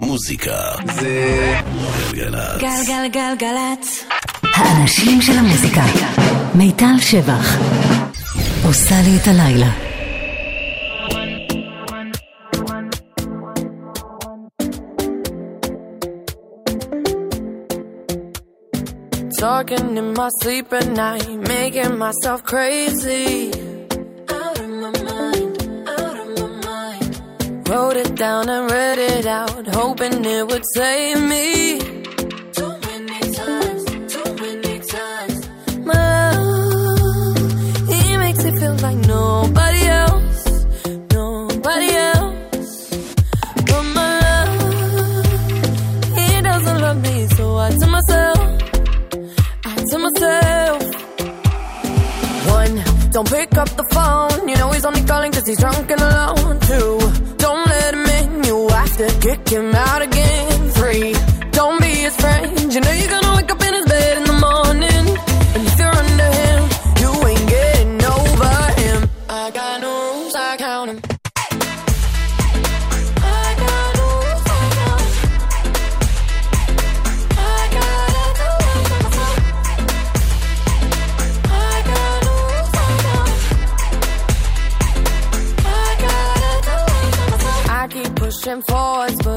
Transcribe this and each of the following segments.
מוזיקה זה גלגלצ. גלגלגלגלצ. האנשים של המוזיקה. מיטל שבח. עושה לי את הלילה. Talking in my sleep at night, making myself crazy. Wrote it down and read it out, hoping it would save me. Too many times, too many times. My love, he makes me feel like nobody else, nobody else. But my love, he doesn't love me, so I tell myself I to myself. One, don't pick up the phone. You know he's only calling cause he's drunk and alone. Two, to kick him out again. Three, don't be his friend. You know you're gonna pushing forwards,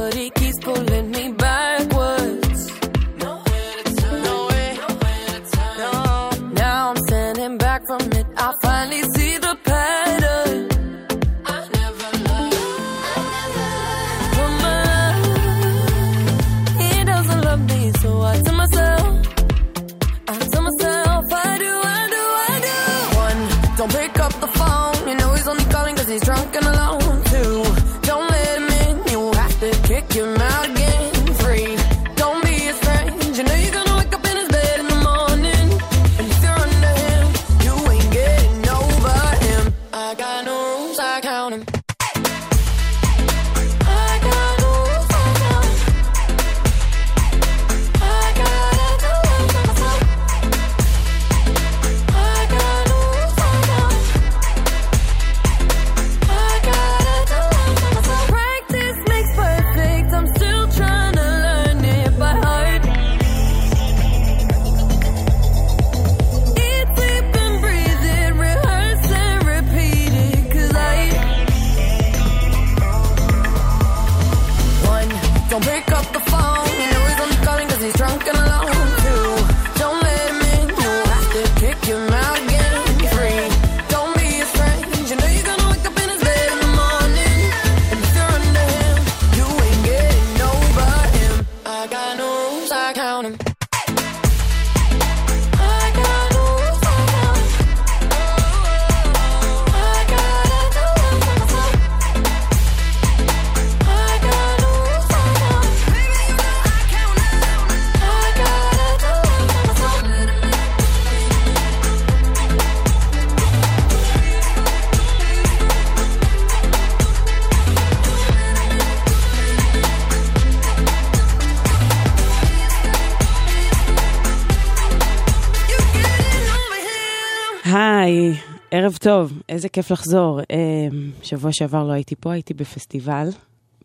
היי, ערב טוב, איזה כיף לחזור. אה, שבוע שעבר לא הייתי פה, הייתי בפסטיבל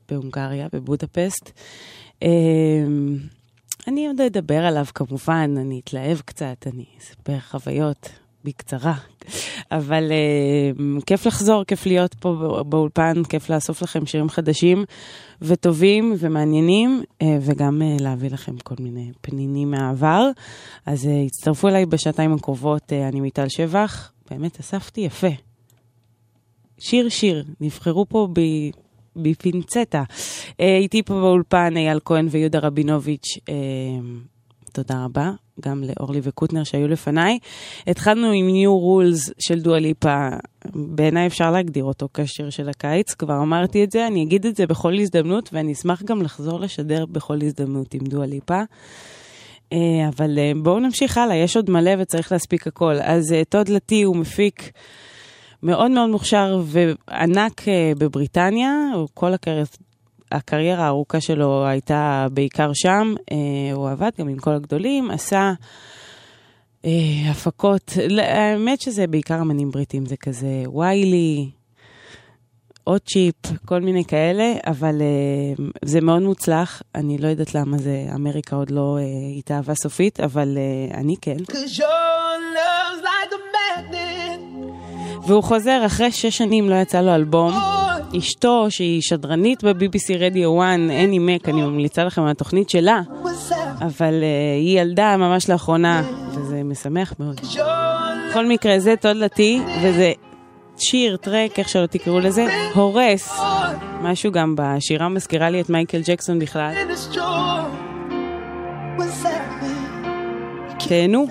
בהונגריה, בבודפסט. אה, אני עוד אדבר עליו כמובן, אני אתלהב קצת, אני אספר חוויות בקצרה. אבל אה, כיף לחזור, כיף להיות פה בא- באולפן, כיף לאסוף לכם שירים חדשים וטובים ומעניינים, אה, וגם אה, להביא לכם כל מיני פנינים מהעבר. אז אה, הצטרפו אליי בשעתיים הקרובות, אה, אני מיטל שבח, באמת אספתי יפה. שיר שיר, נבחרו פה ב... בפינצטה. איתי פה באולפן אייל כהן ויהודה רבינוביץ', אה, תודה רבה, גם לאורלי וקוטנר שהיו לפניי. התחלנו עם New Rules של דואליפה, בעיניי אפשר להגדיר אותו כשיר של הקיץ, כבר אמרתי את זה, אני אגיד את זה בכל הזדמנות, ואני אשמח גם לחזור לשדר בכל הזדמנות עם דואליפה. אה, אבל אה, בואו נמשיך הלאה, יש עוד מלא וצריך להספיק הכל. אז אה, טוד לטי הוא מפיק מאוד מאוד מוכשר וענק אה, בבריטניה, כל הקריירה, הקריירה הארוכה שלו הייתה בעיקר שם, אה, הוא עבד גם עם כל הגדולים, עשה אה, הפקות, האמת שזה בעיקר אמנים בריטים, זה כזה ויילי, עוד צ'יפ, כל מיני כאלה, אבל uh, זה מאוד מוצלח. אני לא יודעת למה זה, אמריקה עוד לא uh, התאהבה סופית, אבל uh, אני כן. והוא חוזר, אחרי שש שנים לא יצא לו אלבום. אשתו, שהיא שדרנית ב-BBC רדיו 1, אני מק, אני ממליצה לכם על התוכנית שלה, אבל uh, היא ילדה ממש לאחרונה, וזה משמח מאוד. בכל מקרה, זה תודלתי, וזה שיר, טרק, איך שלא תקראו לזה, הורס. משהו גם בשירה מזכירה לי את מייקל ג'קסון בכלל. תהנו.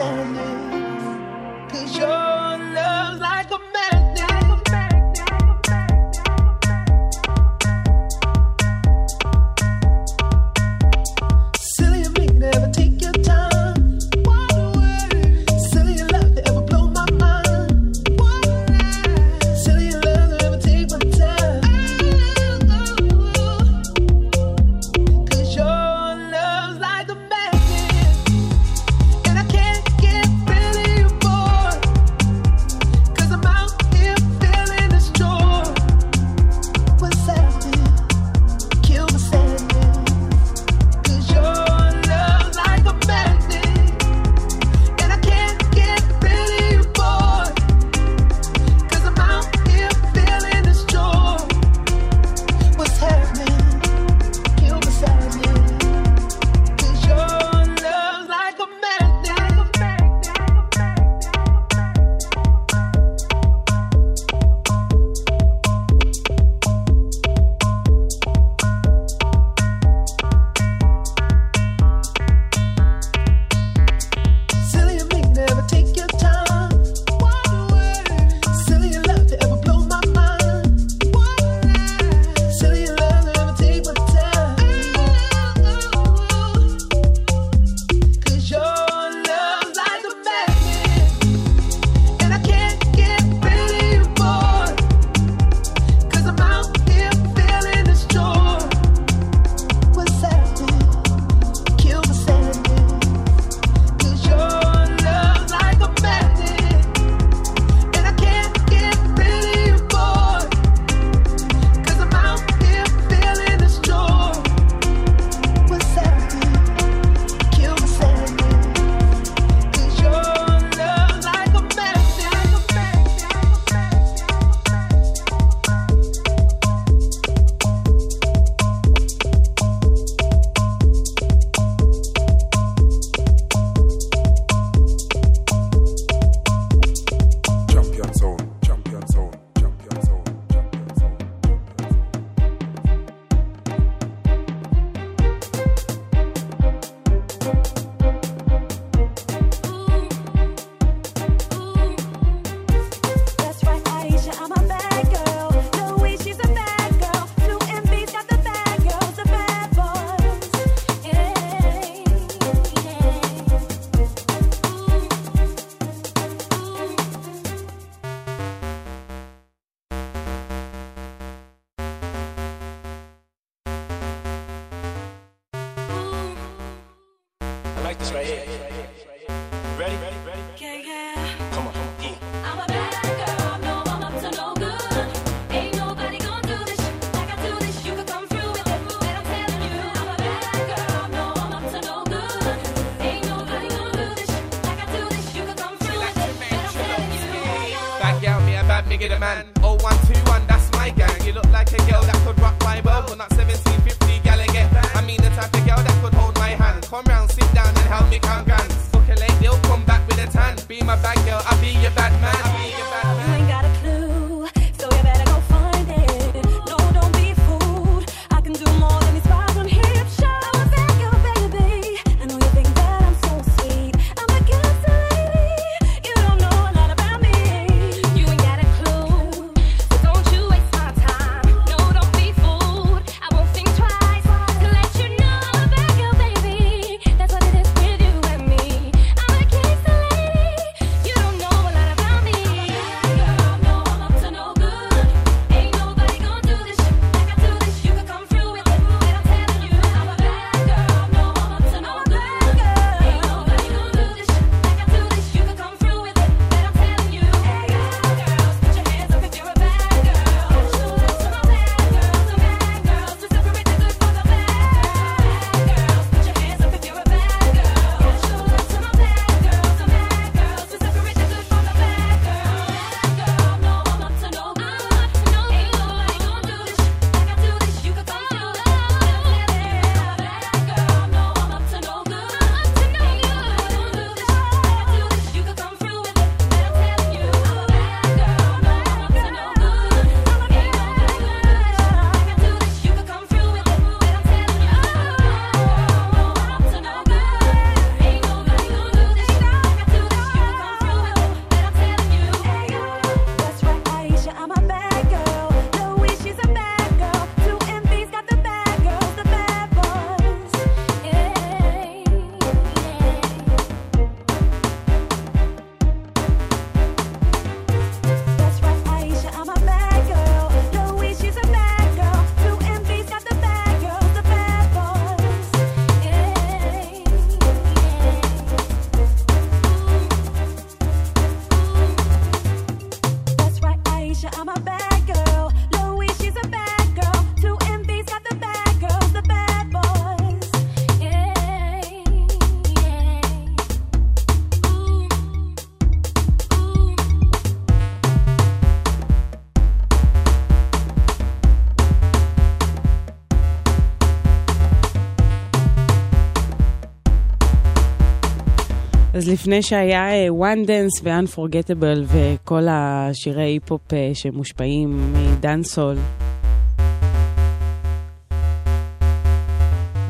אז לפני שהיה uh, One Dance ו-Unforgettable וכל השירי היפ-הופ uh, שמושפעים מדאנסול,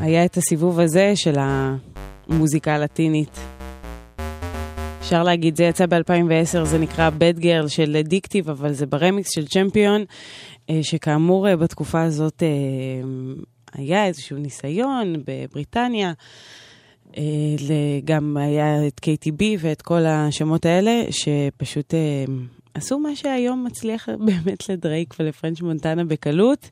היה את הסיבוב הזה של המוזיקה הלטינית. אפשר להגיד, זה יצא ב-2010, זה נקרא Bad Girl של דיקטיב, אבל זה ברמיקס של צ'מפיון, אה, שכאמור אה, בתקופה הזאת אה, היה איזשהו ניסיון בבריטניה. גם היה את KTB ואת כל השמות האלה, שפשוט עשו מה שהיום מצליח באמת לדרייק ולפרנץ' מונטנה בקלות.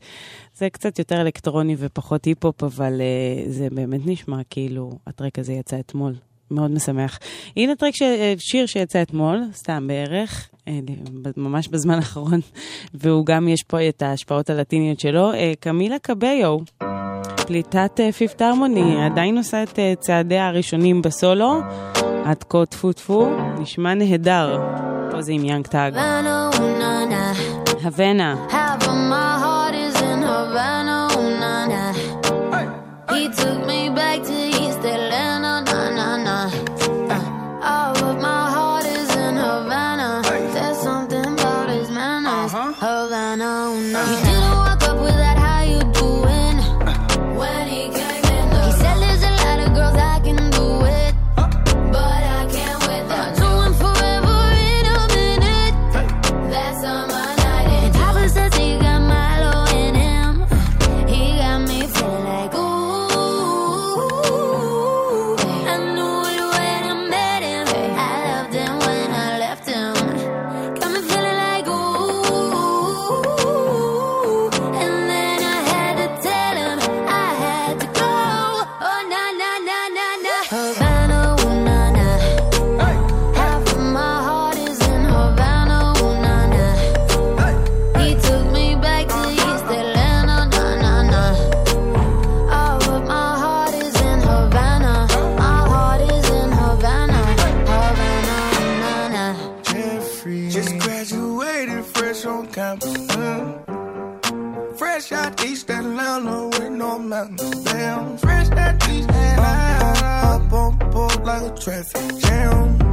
זה קצת יותר אלקטרוני ופחות היפ-הופ, אבל זה באמת נשמע כאילו הטרק הזה יצא אתמול. מאוד משמח. הנה טרק ש... שיר שיצא אתמול, סתם בערך, אה, ממש בזמן האחרון, והוא גם, יש פה את ההשפעות הלטיניות שלו. אה, קמילה קביו, פליטת Fifth אה, Harmony, עדיין עושה את צעדיה הראשונים בסולו, עד כה טפו טפו, נשמע נהדר. פה זה עם Young Thug. Havana. He took me counter with no mountains. Damn, fresh that cheese. Up, up, up, up like a traffic jam.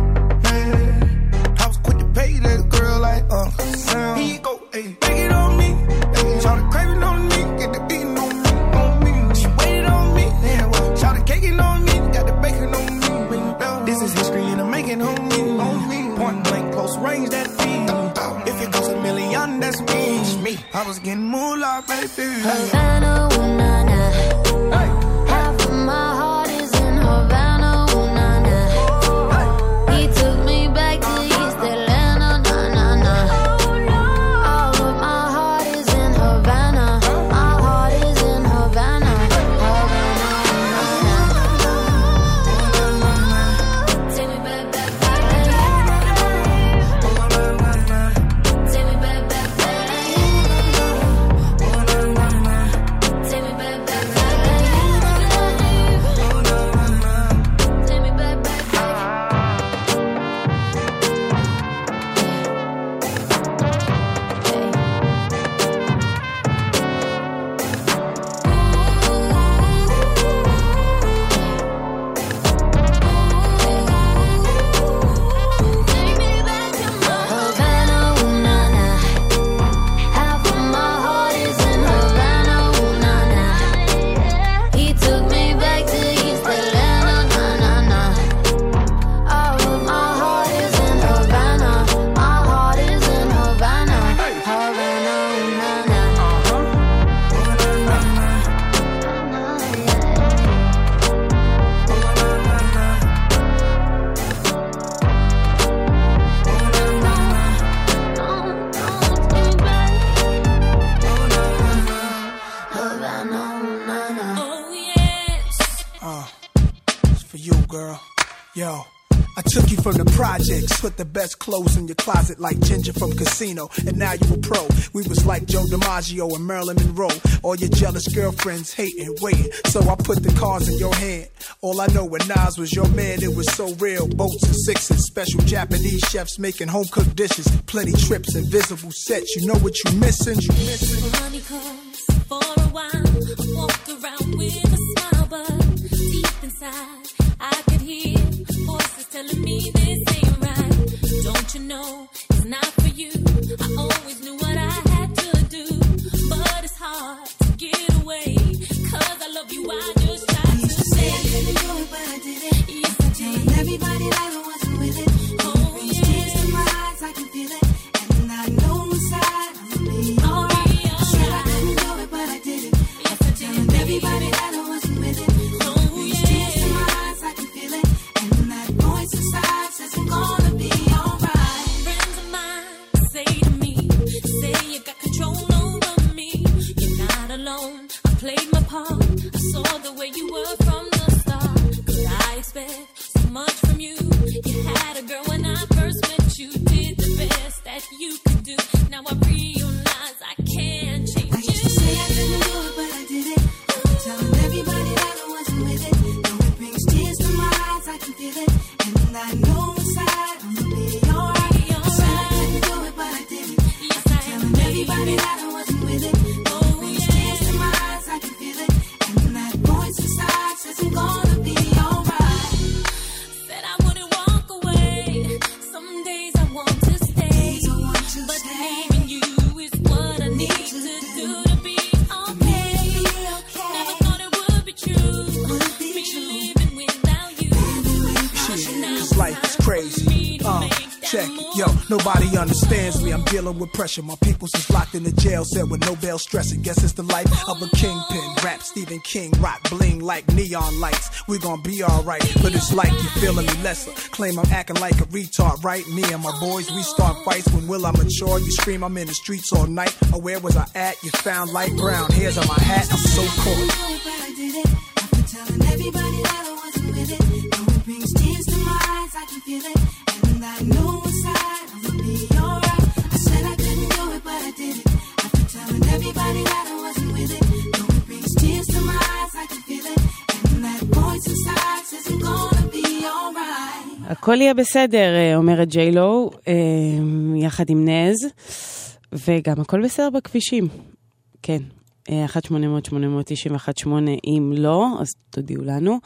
Projects, put the best clothes in your closet like Ginger from Casino, and now you a pro. We was like Joe DiMaggio and Marilyn Monroe. All your jealous girlfriends hating, waiting. So I put the cards in your hand. All I know when Nas was your man, it was so real. Boats and sixes, special Japanese chefs making home cooked dishes, plenty trips, invisible sets. You know what you missing? You missing? Understands me. I'm dealing with pressure. My people's is locked in the jail cell with no bail stressing. Guess it's the life of a kingpin. Rap Stephen King, rock bling like neon lights. We gon' be alright, but it's like you feeling me lesser. Claim I'm acting like a retard, right? Me and my boys, we start fights. When will I mature? You scream, I'm in the streets all night. Or where was I at? You found light brown hairs on my hat. I'm so cold. הכל יהיה בסדר, אה, אומרת ג'יי-לו, אה, יחד עם Nas, וגם הכל בסדר בכבישים. כן, אה, 1-800-891-8, אם לא, אז תודיעו לנו.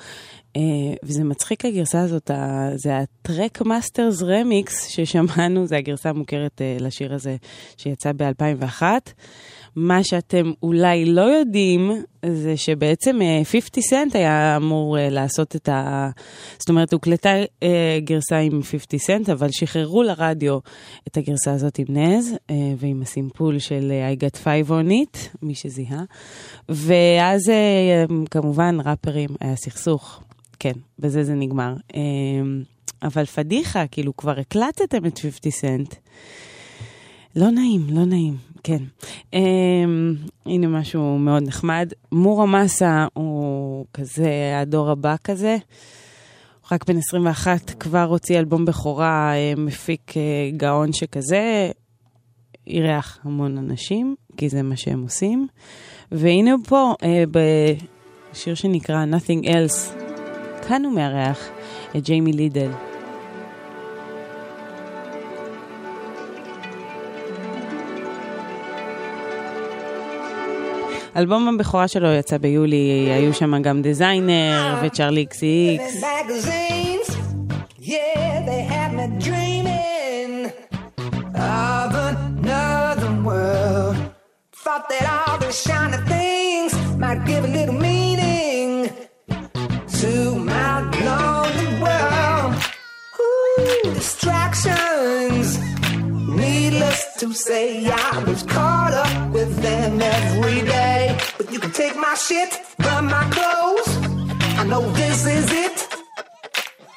אה, וזה מצחיק הגרסה הזאת, זה ה Trackmasters Remix ששמענו, זה הגרסה המוכרת אה, לשיר הזה שיצא ב-2001. מה שאתם אולי לא יודעים, זה שבעצם אה, 50 Cent היה אמור אה, לעשות את ה... זאת אומרת, הוקלטה אה, גרסה עם 50 סנט, אבל שחררו לרדיו את הגרסה הזאת עם נז, אה, ועם הסימפול של אה, I got five on it, מי שזיהה. ואז אה, כמובן, ראפרים, היה סכסוך. כן, בזה זה נגמר. אה, אבל פדיחה, כאילו, כבר הקלטתם את 50 סנט. לא נעים, לא נעים, כן. Um, הנה משהו מאוד נחמד. מורה מסה הוא כזה הדור הבא כזה. הוא רק בן 21, כבר הוציא אלבום בכורה, אה, מפיק אה, גאון שכזה. אירח המון אנשים, כי זה מה שהם עושים. והנה הוא פה, אה, בשיר שנקרא Nothing Else. כאן הוא מארח את ג'יימי לידל. אלבום הבכורה שלו יצא ביולי, היו שם גם דיזיינר וצ'רלי אקסי איקס. magazines. Yeah, they had me dreaming of another world. Thought that all the shiny things might give a little meaning to my lonely world. Ooh, distractions. Needless to say, I was caught up with them every day. But you can take my shit, burn my clothes. I know this is it.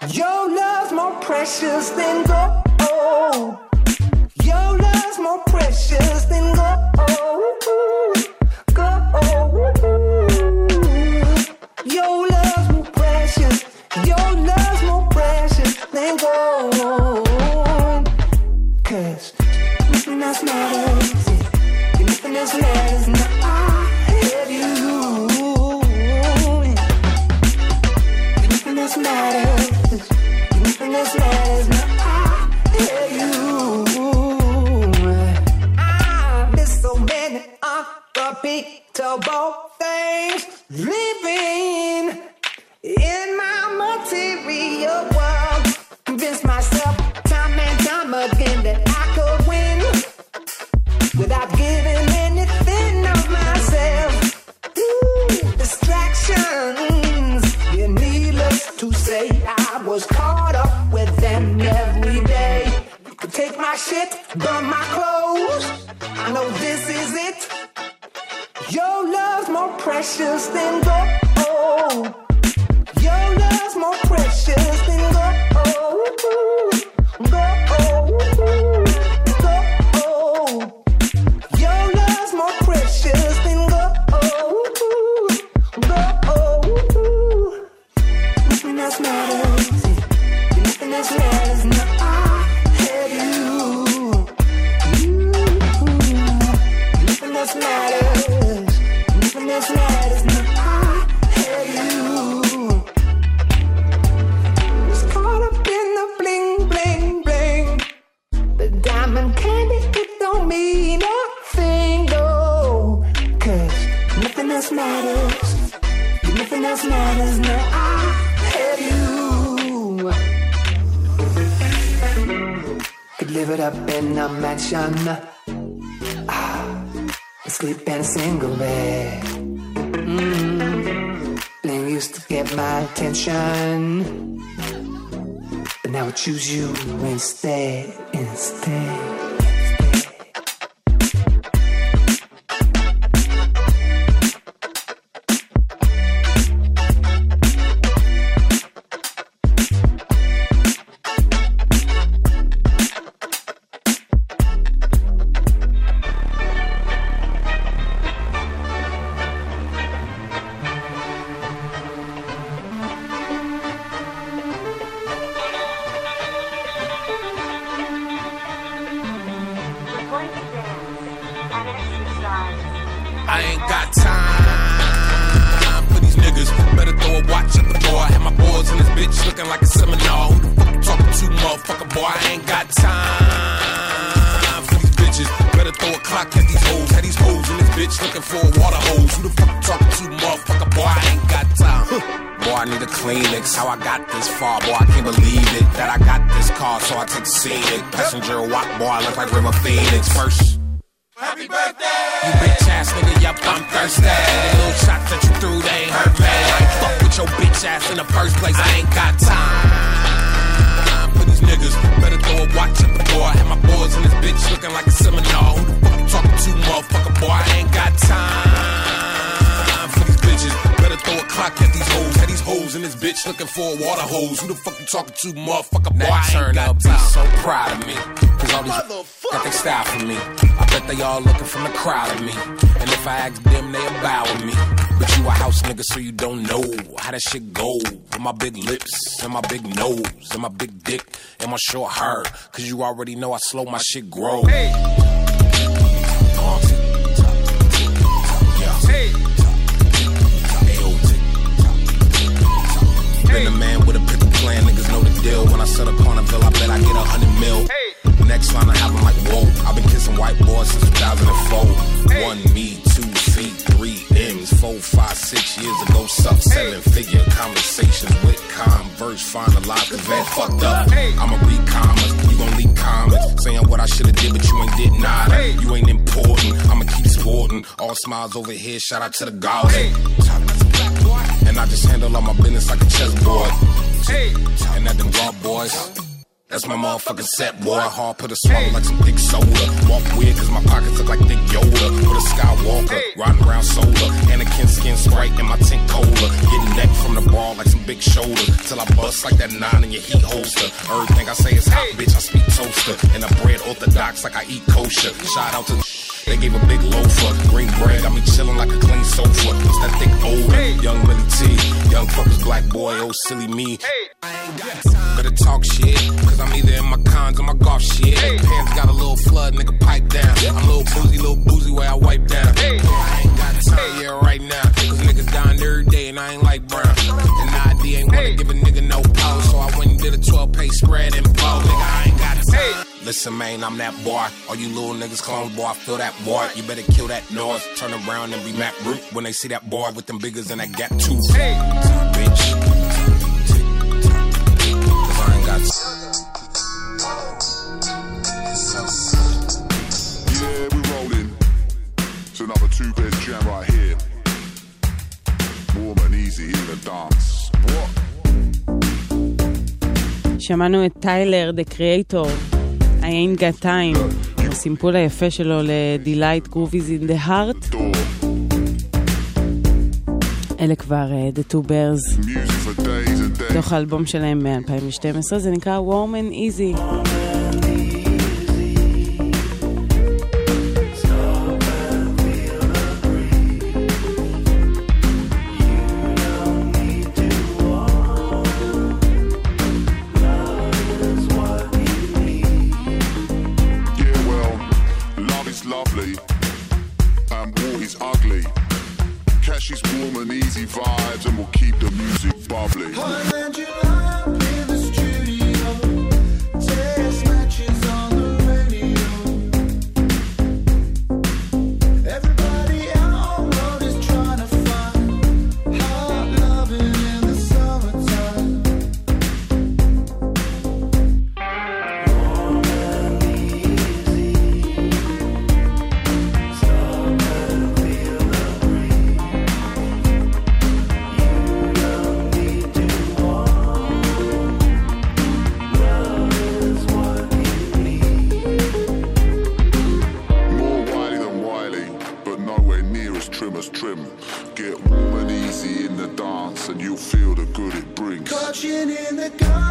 Your love's more precious than gold. Your love's more precious than gold. Gold. Your love's more precious. Your love's more precious than gold. last matters. I ask them, they with me. But you a house nigga, so you don't know how that shit go. With my big lips, and my big nose, and my big dick, and my short hair. Cause you already know I slow my shit grow. Been a man with a pickle plan, niggas know the deal. When I set a carnival, I bet I get a hundred mil. Next line I have, I'm like, whoa. I've been kissing white boys since 2004. One me, two feet, three M's, four, five, six years ago. Sub seven figure conversations with Converse, finalized, cause that fucked up. Hey. I'ma read comments, you gon' leave comments. Saying what I should've did, but you ain't did nada. You ain't important, I'ma keep sporting. All smiles over here, shout out to the gods. And I just handle all my business like a chessboard. And at them raw boys. That's my motherfucking set, boy. Hard put a swallow like some thick soda. Walk weird cause my pockets look like thick Yoda. With a Skywalker, riding around solar. Anakin skin sprite in my tint cola. Getting neck from the ball like some big shoulder. Till I bust like that nine in your heat holster. Everything I say is hot, bitch. I speak toaster. And I bread orthodox like I eat kosher. Shout out to they gave a big loafer. Green bread got me chilling like a clean sofa. It's that thick old young Millie T. Young fuckers, black boy, oh silly me. Hey. I ain't got time. Better talk shit, cause I'm either in my cons or my golf shit. Hey. Pants got a little flood, nigga, pipe down. I'm a little boozy, little boozy where I wipe down. hey I ain't got time, yeah, right now. Cause niggas dying every day and I ain't like brown. And ID ain't wanna give a nigga no pause. So I went and did a 12 page spread and blow. Nigga, I ain't got time. Listen, man, I'm that boy. All you little niggas clones, boy, I feel that boy. You better kill that noise. Turn around and be Mac Root when they see that boy with them biggers and that gap tooth. Hey, bitch. Cause I ain't got Yeah, we're rolling. It's another two bed jam right here. Warm and easy in the dance. What? שמענו את טיילר, The Creator, I ain't got time, הסימפול היפה שלו ל-Delight Groovies in the Heart. אלה כבר uh, The Two Bears. מתוך האלבום שלהם מ-2012, זה נקרא Warm and Easy. Fortune in the car.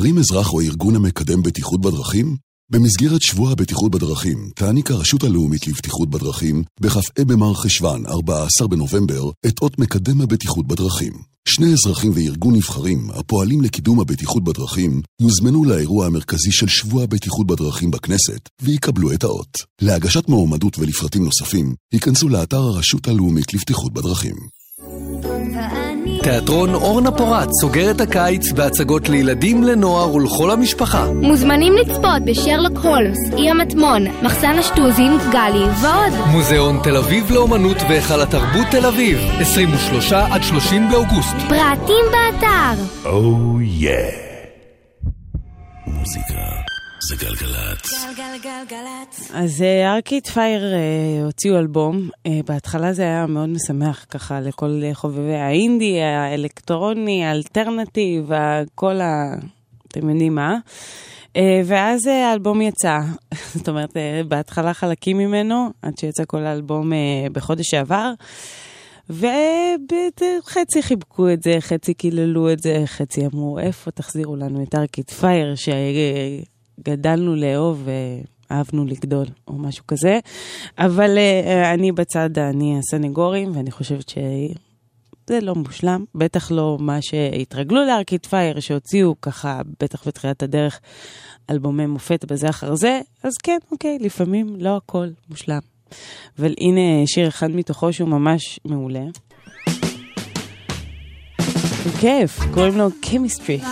מכירים אזרח או ארגון המקדם בטיחות בדרכים? במסגרת שבוע הבטיחות בדרכים תעניק הרשות הלאומית לבטיחות בדרכים בכ"ה במרחשוון, 14 בנובמבר, את אות מקדם הבטיחות בדרכים. שני אזרחים וארגון נבחרים הפועלים לקידום הבטיחות בדרכים יוזמנו לאירוע המרכזי של שבוע הבטיחות בדרכים בכנסת ויקבלו את האות. להגשת מועמדות ולפרטים נוספים, היכנסו לאתר הרשות הלאומית לבטיחות בדרכים. תיאטרון אורנה פורת סוגר את הקיץ בהצגות לילדים, לנוער ולכל המשפחה. מוזמנים לצפות בשרלוק הולמס, אי המטמון, מחסן אשטוזים, גלי ועוד. מוזיאון תל אביב לאומנות והיכל התרבות תל אביב, 23 עד 30 באוגוסט. פרטים באתר. או יא. מוזיקה זה גלגלצ. גלגלגלגלצ. אז אה, ארקיד פייר אה, הוציאו אלבום, אה, בהתחלה זה היה מאוד משמח ככה לכל אה, חובבי האינדי, האלקטרוני, האלטרנטיב, כל ה... אתם יודעים מה. אה, ואז אה, האלבום יצא, זאת אומרת, אה, בהתחלה חלקים ממנו, עד שיצא כל האלבום אה, בחודש שעבר. וחצי חיבקו את זה, חצי קיללו את זה, חצי אמרו, איפה תחזירו לנו את ארקיד פייר, שגדלנו לאהוב ואהבנו לגדול, או משהו כזה. אבל אה, אני בצד, אני הסנגורים, ואני חושבת שזה לא מושלם, בטח לא מה שהתרגלו לארקיד פייר, שהוציאו ככה, בטח בתחילת הדרך, אלבומי מופת בזה אחר זה, אז כן, אוקיי, לפעמים לא הכל מושלם. אבל הנה שיר אחד מתוכו שהוא ממש מעולה. הוא כיף, קוראים לו Chemistry.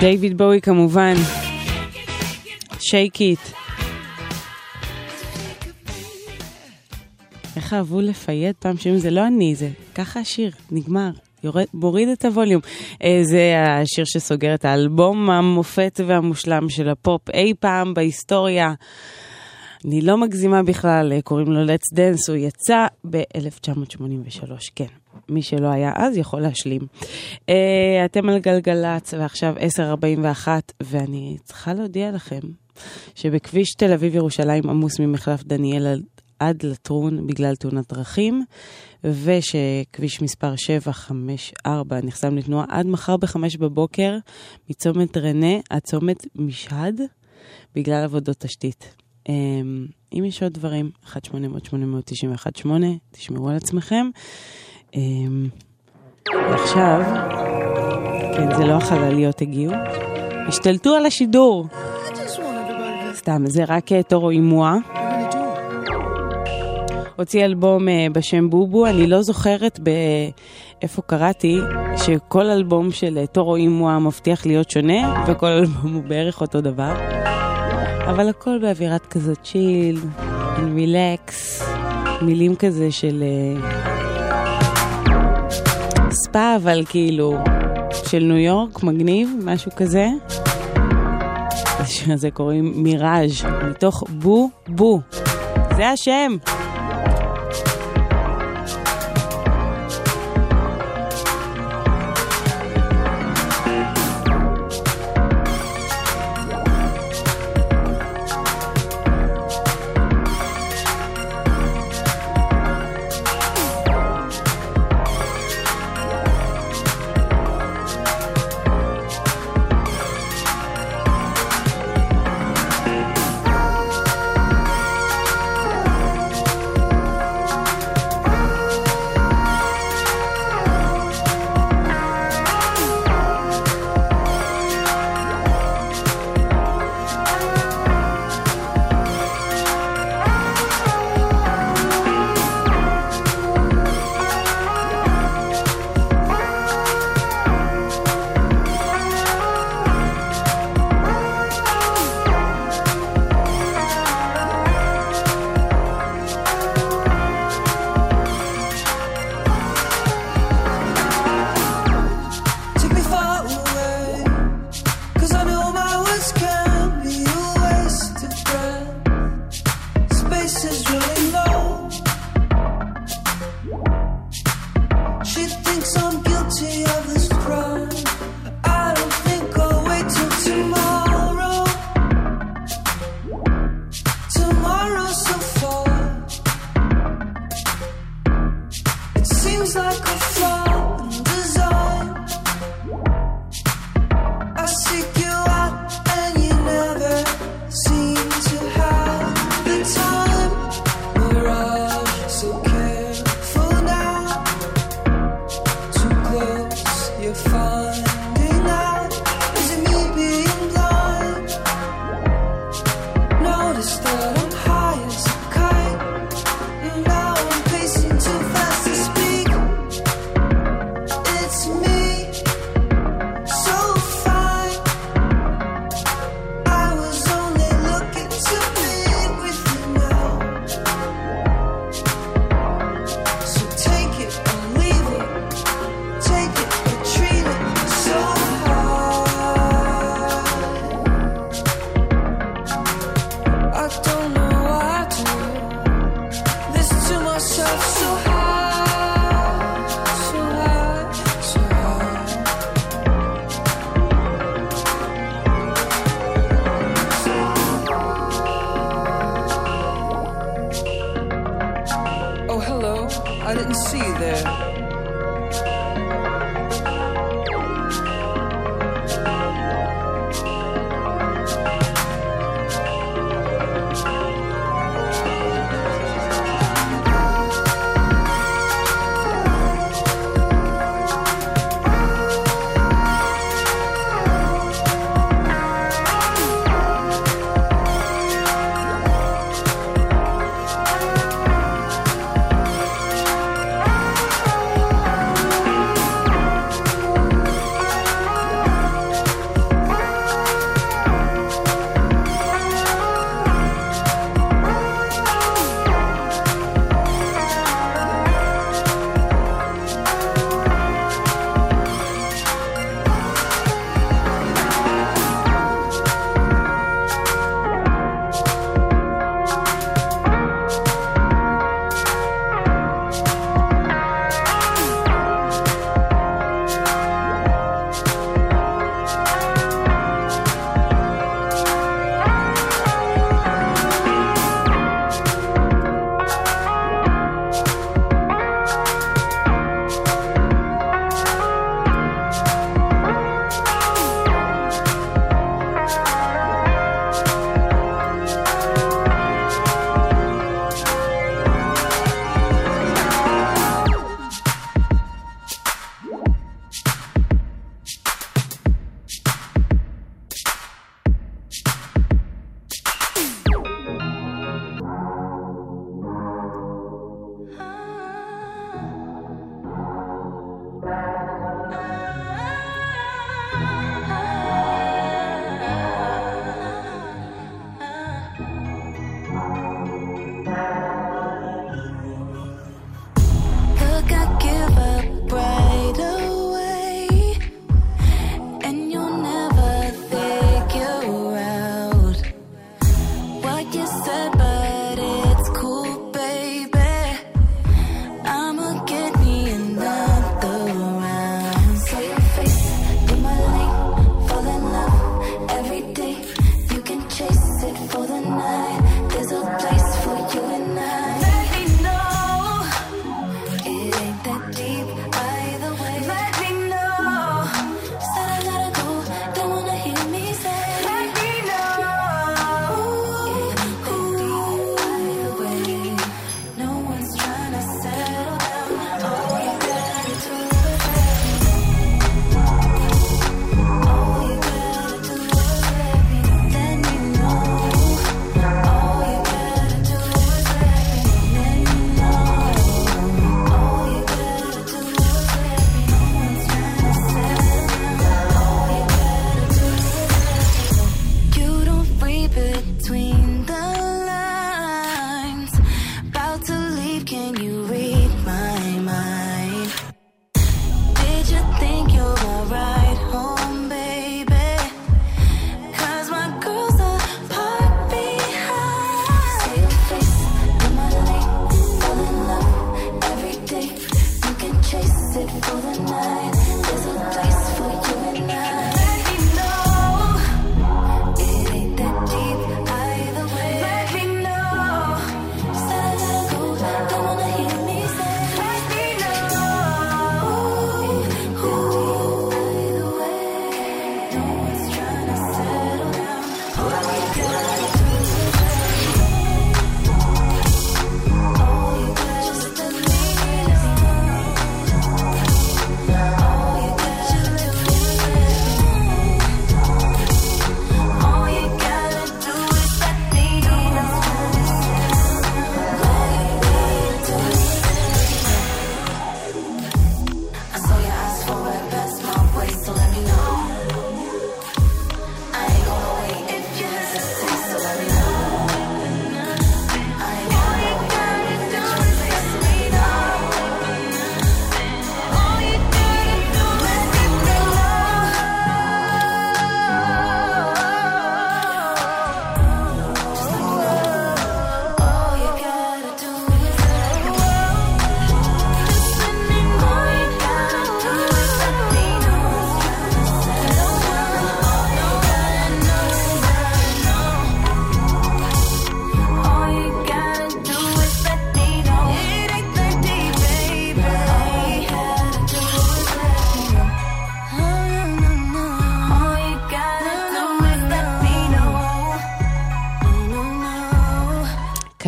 דייוויד בואי כמובן, Shake It. איך אהבו ל fade פעם שאומרים, זה לא אני, זה ככה השיר, נגמר. יורד, מוריד את הווליום. אה, זה השיר שסוגר את האלבום המופת והמושלם של הפופ אי פעם בהיסטוריה. אני לא מגזימה בכלל, אה, קוראים לו Let's Dance, הוא יצא ב-1983, כן. מי שלא היה אז יכול להשלים. Uh, אתם על גלגלצ, ועכשיו 10.41, ואני צריכה להודיע לכם שבכביש תל אביב-ירושלים עמוס ממחלף דניאל עד לטרון בגלל תאונת דרכים, ושכביש מספר 754 נחסם לתנועה עד מחר ב-5 בבוקר מצומת רנה עד צומת משהד בגלל עבודות תשתית. Um, אם יש עוד דברים, 1-800-891-8, תשמרו על עצמכם. אמ, ועכשיו, כן, זה לא החלליות הגיעו, השתלטו על השידור. סתם, זה רק אה, טורו אימואה. הוציא אלבום אה, בשם בובו, אני לא זוכרת באיפה קראתי שכל אלבום של אה, טורו אימואה מבטיח להיות שונה, וכל אלבום הוא בערך אותו דבר. אבל הכל באווירת כזאת צ'יל, רילקס, מילים כזה של ספא, אבל כאילו של ניו יורק, מגניב, משהו כזה. הזה קוראים מיראז', מתוך בו בו. זה השם.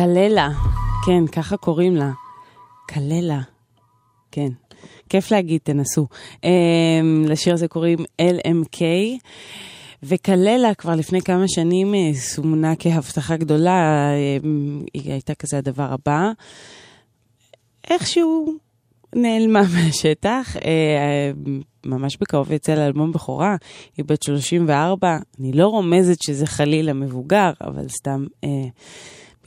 קללה, כן, ככה קוראים לה. קללה, כן. כיף להגיד, תנסו. Um, לשיר הזה קוראים LMK, וקללה כבר לפני כמה שנים uh, סומנה כהבטחה גדולה, uh, היא הייתה כזה הדבר הבא. איכשהו נעלמה מהשטח, uh, ממש בקרוב יצא לאלבום בכורה, היא בת 34, אני לא רומזת שזה חלילה מבוגר, אבל סתם...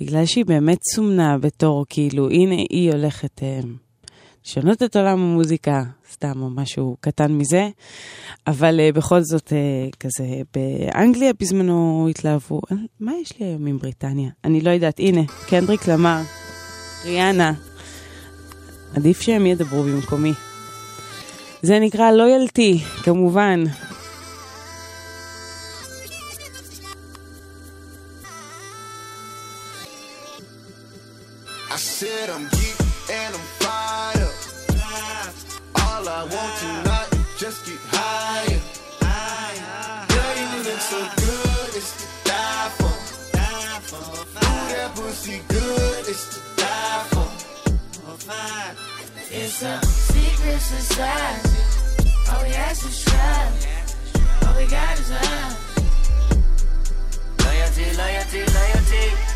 בגלל שהיא באמת סומנה בתור, כאילו, הנה היא הולכת אה, לשנות את עולם המוזיקה, סתם או משהו קטן מזה, אבל אה, בכל זאת, אה, כזה, באנגליה בזמנו התלהבו, מה יש לי היום עם בריטניה? אני לא יודעת, הנה, קנדריק למר, ריאנה, עדיף שהם ידברו במקומי. זה נקרא לויאלטי, כמובן. I said I'm geek and I'm fired up. All I want tonight is just get higher. Girl, you look so good, it's to die for. Ooh, that pussy good, it's to die for. It's a secret society. All we ask is try. All we got is love. Loyalty, loyalty, loyalty.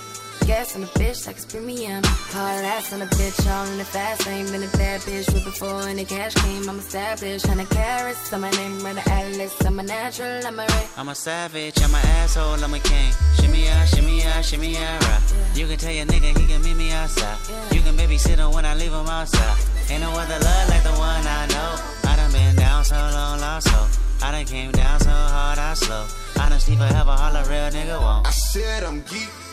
Gas on the bitch like it's premium. Hard ass on a bitch, all in the fast lane. Been a bad bitch with before any cash came. I'm established, hundred carats. I'm a name, runner Atlas. I'm a natural, I'm a ray. I'm a savage, I'm an asshole, I'm a king. Shimmy out, shimmy out, shimmy out, right. You can tell your nigga he can meet me outside. You can babysit him when I leave him outside. Ain't no other love like the one I know. I done been down so long, lost so. I done came down so hard, I slow. Honesty forever, all a real nigga won't. I said I'm geek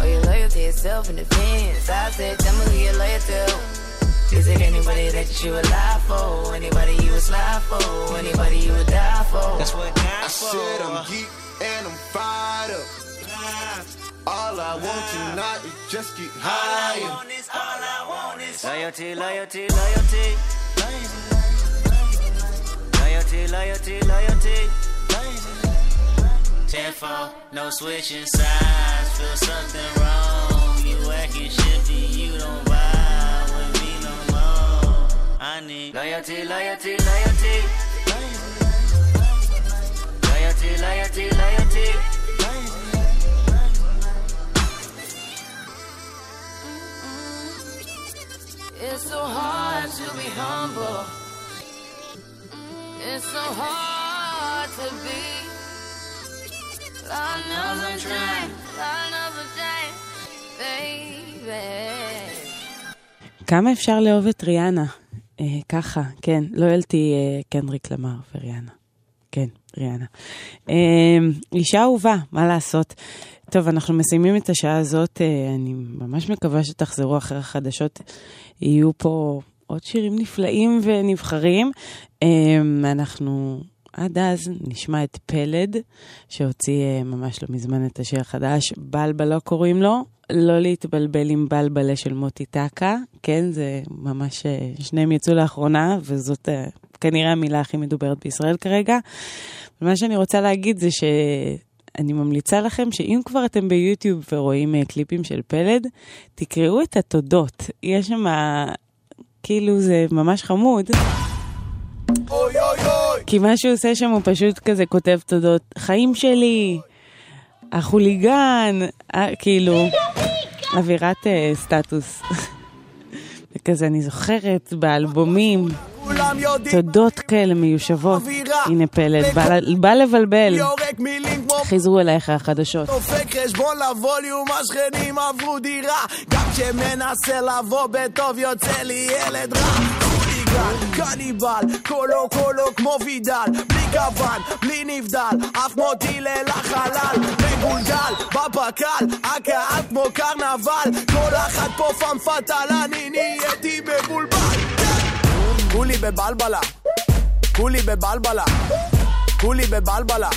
Or your loyalty itself in defense? I said, tell me who you're loyal to. Is it anybody that you would lie for? Anybody you would slide for? Anybody you would die for? That's what I said I'm geek and I'm fired up. All I want tonight is just get higher. Loyalty, loyalty, loyalty. Loyalty, loyalty, loyalty. Tenfold, no switching sides. Feel something wrong. You acting shifty, you don't vibe with me no more. I need loyalty, loyalty, loyalty. Loyalty, loyalty, loyalty. It's so hard to be humble. It's so hard to be. Lord knows I'm trying. Baby. כמה אפשר לאהוב את ריאנה? אה, ככה, כן, לויאלטי אה, קנדריק למר וריאנה. כן, ריאנה. אה, אישה אהובה, מה לעשות? טוב, אנחנו מסיימים את השעה הזאת, אה, אני ממש מקווה שתחזרו אחרי החדשות. יהיו פה עוד שירים נפלאים ונבחרים. אה, אנחנו עד אז נשמע את פלד, שהוציא אה, ממש לא מזמן את השיר החדש, בלבלו קוראים לו. לא להתבלבל עם בלבלה של מוטי טקה, כן, זה ממש, אה, שניהם יצאו לאחרונה, וזאת אה, כנראה המילה הכי מדוברת בישראל כרגע. מה שאני רוצה להגיד זה שאני ממליצה לכם שאם כבר אתם ביוטיוב ורואים קליפים של פלד, תקראו את התודות. יש שם, כאילו זה ממש חמוד. כי מה שהוא עושה שם הוא פשוט כזה כותב תודות, חיים שלי, החוליגן, אה, כאילו, אווירת אה, סטטוס. וכזה, אני זוכרת באלבומים, תודות כאלה מיושבות. הנה פלד, בא, לבלבל. חזרו אלייך החדשות. דופק חשבון לווליום, השכנים עברו דירה גם כשמנסה לבוא בטוב יוצא לי ילד רע חוליגן, קניבל, קולו קולו כמו וידל בלי גוון, בלי נבדל, אף מוטיל אל החלל מגולגל, בפק"ל, הקהל כמו קרנבל כל אחת פה פאם פאטל, אני נהייתי מבולבל. כולי בבלבלה, כולי בבלבלה כולי בבלבלה,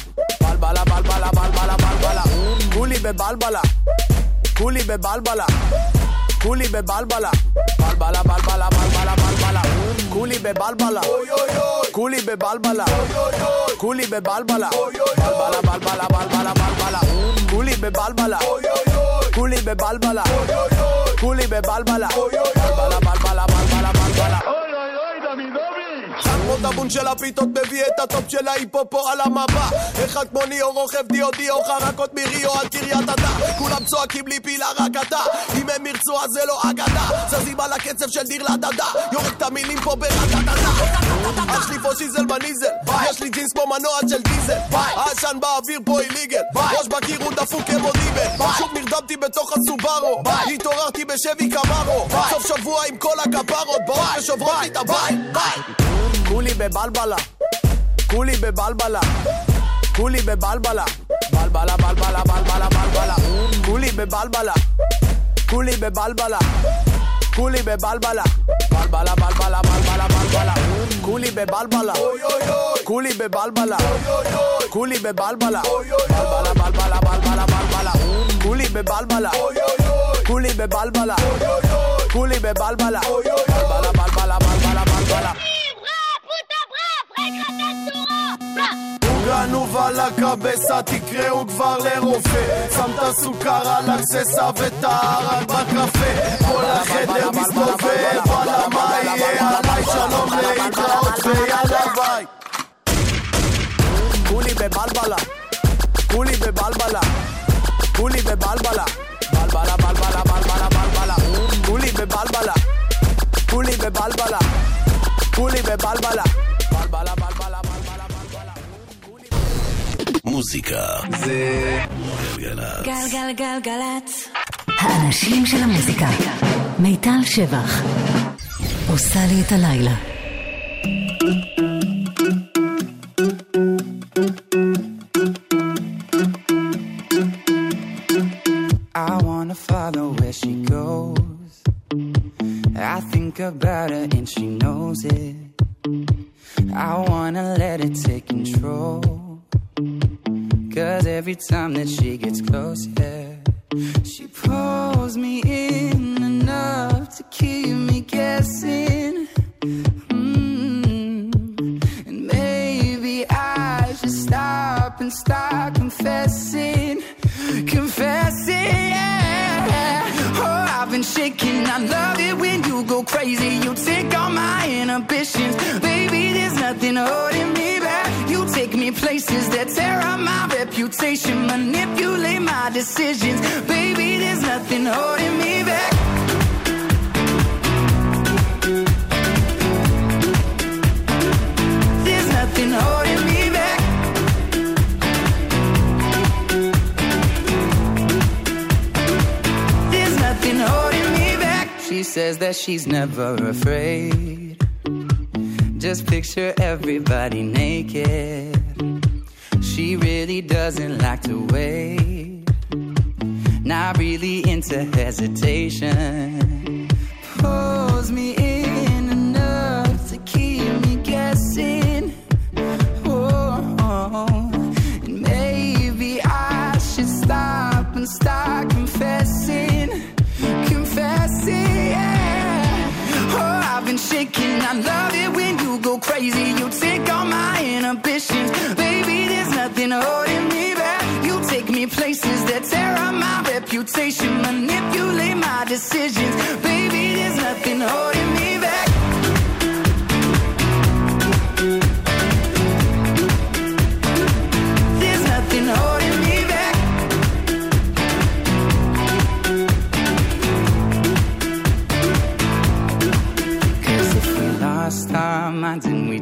בלבלה בלבלה בלבלה בלבלה. כולי בבלבלה, כולי בבלבלה כולי בבלבלה, בלבלה בלבלה בלבלה בלבלה כולי בבלבלה, כולי בבלבלה כולי בבלבלה, בלבלה בלבלה בלבלה בלבלה כולי בבלבלה, כולי בבלבלה כולי בבלבלה, בלבלה בלבלה בלבלה בלבלה כמו טאבון של הפיתות מביא את הטופ של ההיפופו על המפה. אחד כמו ליאור רוכב דיו דיו חרקות מריו עד קריית אתא. כולם צועקים לי פילה רק אתה. אם הם ירצו אז זה לא אגדה. זזים על הקצב של דיר לדדה. יורק את המילים פה ברקדדה אח שלי פה שיזל בניזל יש לי ג'ינס כמו מנוע של דיזל. העשן באוויר פה איליגל ראש בקיר הוא דפוק כמו דיבל שוב נרדמתי בתוך הסובארו. התעוררתי בשבי קמרו סוף שבוע עם כל הכפרות באות ושוברות לי את הבית. כולי בבלבלה, כולי בבלבלה, כולי בבלבלה, בלבלה בלבלה בלבלה בלבלה, כולי בבלבלה, כולי בבלבלה, כולי בבלבלה, בלבלה בלבלה בלבלה בלבלה, כולי בבלבלה, כולי בבלבלה, כולי בבלבלה, בלבלה בלבלה בלבלה בלבלה, כולי בבלבלה, כולי בבלבלה, כולי בבלבלה, בלבלה בלבלה בלבלה בלבלה גנוב על הקבסה, תקראו כבר לרופא. שם את הסוכר על הגססה הערק בקפה. כל החדר מסתובב, וואלה מה יהיה עליי שלום להתראות ויאללה ביי כולי בבלבלה, כולי בבלבלה, כולי בבלבלה. בלבלה בלבלה בלבלה בלבלה. כולי בבלבלה, כולי בבלבלה, כולי בבלבלה מוזיקה זה גלגלצ. גלגלגלגלצ. האנשים של המוזיקה. מיטל שבח. עושה לי את הלילה. About her and she knows it. I wanna let it take control. Cause every time that she gets close, yeah, she pulls me in enough to keep me guessing. Mm. And maybe I should stop and start confessing. Confessing. Oh, I've been shaking. I love it when you go crazy. You take all my inhibitions. Baby, there's nothing holding me that tear up my reputation. Manipulate my decisions. Baby, there's nothing holding me back. There's nothing holding me back. There's nothing holding me back. She says that she's never afraid. Just picture everybody naked. She really doesn't like to wait. Not really into hesitation. Pulls me in enough to keep me guessing. Oh, oh. and maybe I should stop and start confessing. Confessing, yeah. Oh, I've been shaking. I love it when you go crazy. You take all my inhibitions. Baby, nothing holding me back. You take me places that tear up my reputation. Manipulate my decisions. Baby, there's nothing holding me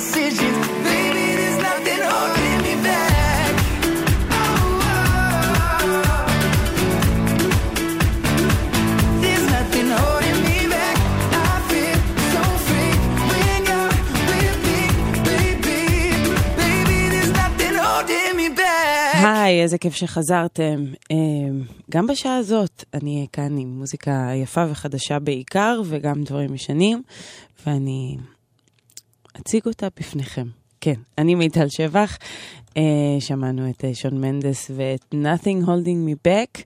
decisions. Baby, there's nothing holding me back. There's nothing holding me back. I feel so free when you're with me, baby. Baby, there's nothing holding me back. היי, איזה כיף שחזרתם. אמ, גם בשעה הזאת אני כאן עם מוזיקה יפה וחדשה בעיקר, וגם דברים ישנים, ואני אציג אותה בפניכם. כן, אני מיטל שבח, אה, שמענו את אה, שון מנדס ואת Nothing Holding Me Back,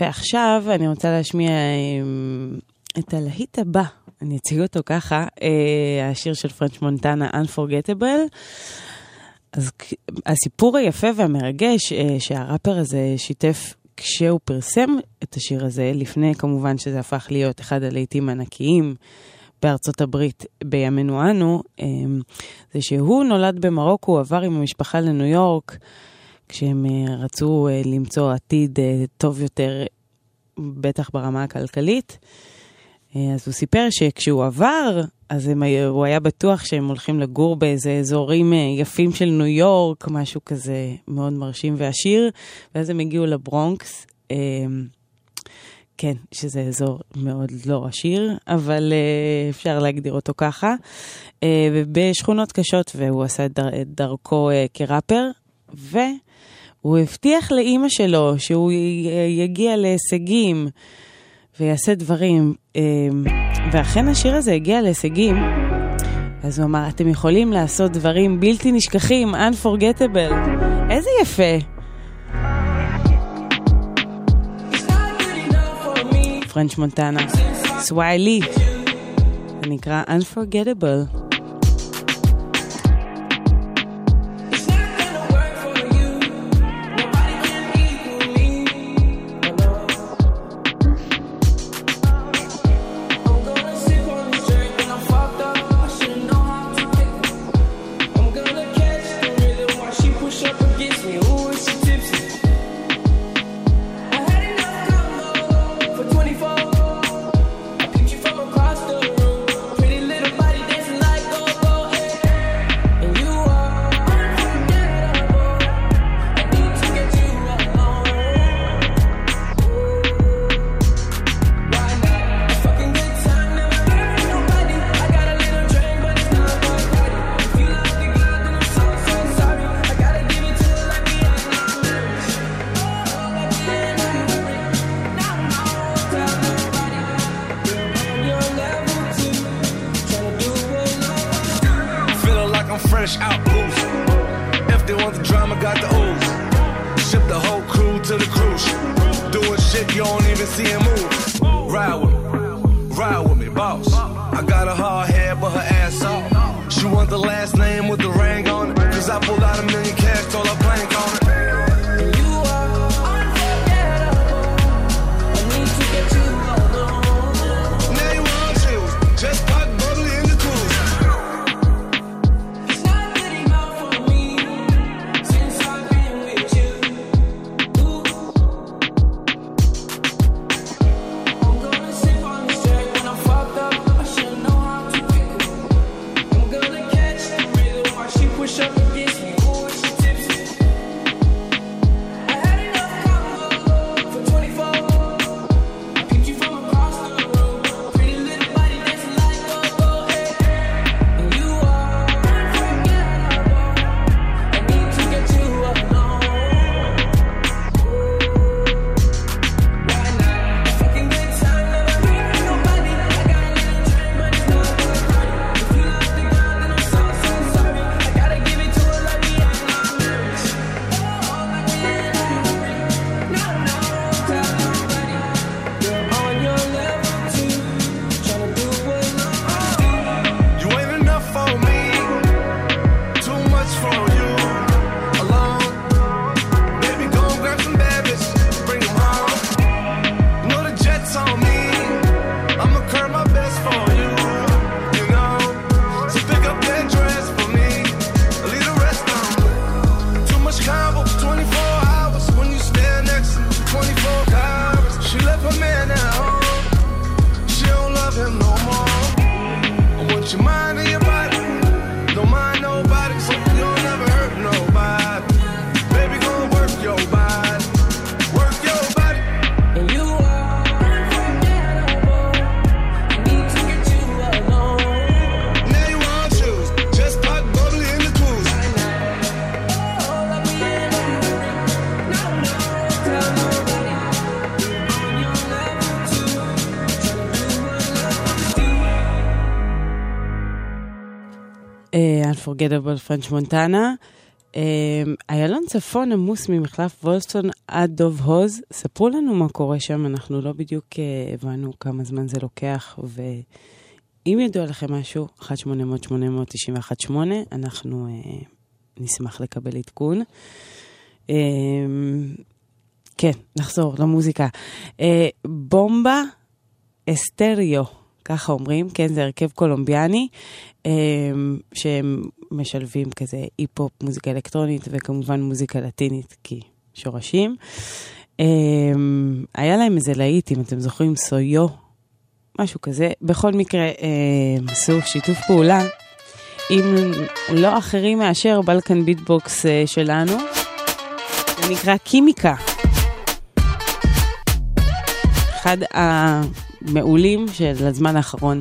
ועכשיו אני רוצה להשמיע אה, את הלהיט הבא, אני אציג אותו ככה, אה, השיר של פרנץ' מונטנה, Unforgettable. אז הסיפור היפה והמרגש אה, שהראפר הזה שיתף כשהוא פרסם את השיר הזה, לפני כמובן שזה הפך להיות אחד הלהיטים הענקיים בארצות הברית בימינו אנו, אה, זה שהוא נולד במרוקו, עבר עם המשפחה לניו יורק, כשהם אה, רצו אה, למצוא עתיד אה, טוב יותר, בטח ברמה הכלכלית. אז הוא סיפר שכשהוא עבר, אז הם, הוא היה בטוח שהם הולכים לגור באיזה אזורים יפים של ניו יורק, משהו כזה מאוד מרשים ועשיר, ואז הם הגיעו לברונקס. כן, שזה אזור מאוד לא עשיר, אבל אה, אפשר להגדיר אותו ככה. אה, בשכונות קשות, והוא עשה את, דר, את דרכו אה, כראפר, והוא הבטיח לאימא שלו שהוא יגיע להישגים ויעשה דברים. ואכן השיר הזה הגיע להישגים. אז הוא אמר, אתם יכולים לעשות דברים בלתי נשכחים, unforgettable. איזה יפה. פרנץ' מונטנה, סוויילי, זה נקרא Unforgettable. Unforgettable French Montana. אמ, איילון צפון עמוס ממחלף וולסטון עד דוב הוז. ספרו לנו מה קורה שם, אנחנו לא בדיוק אה, הבנו כמה זמן זה לוקח, ואם ידוע לכם משהו, 1-800-891-8, אנחנו אה, נשמח לקבל עדכון. אמ, כן, נחזור למוזיקה. אה, בומבה אסטריו, ככה אומרים, כן, זה הרכב קולומביאני, אמ, שהם משלבים כזה היפ-הופ, מוזיקה אלקטרונית וכמובן מוזיקה לטינית, כי שורשים. אמ, היה להם איזה להיט, אם אתם זוכרים, Soy Yo, משהו כזה. בכל מקרה, אמ, עשו שיתוף פעולה עם לא אחרים מאשר Balkan Beat Box אה, שלנו, זה נקרא Química. אחד המעולים של הזמן האחרון.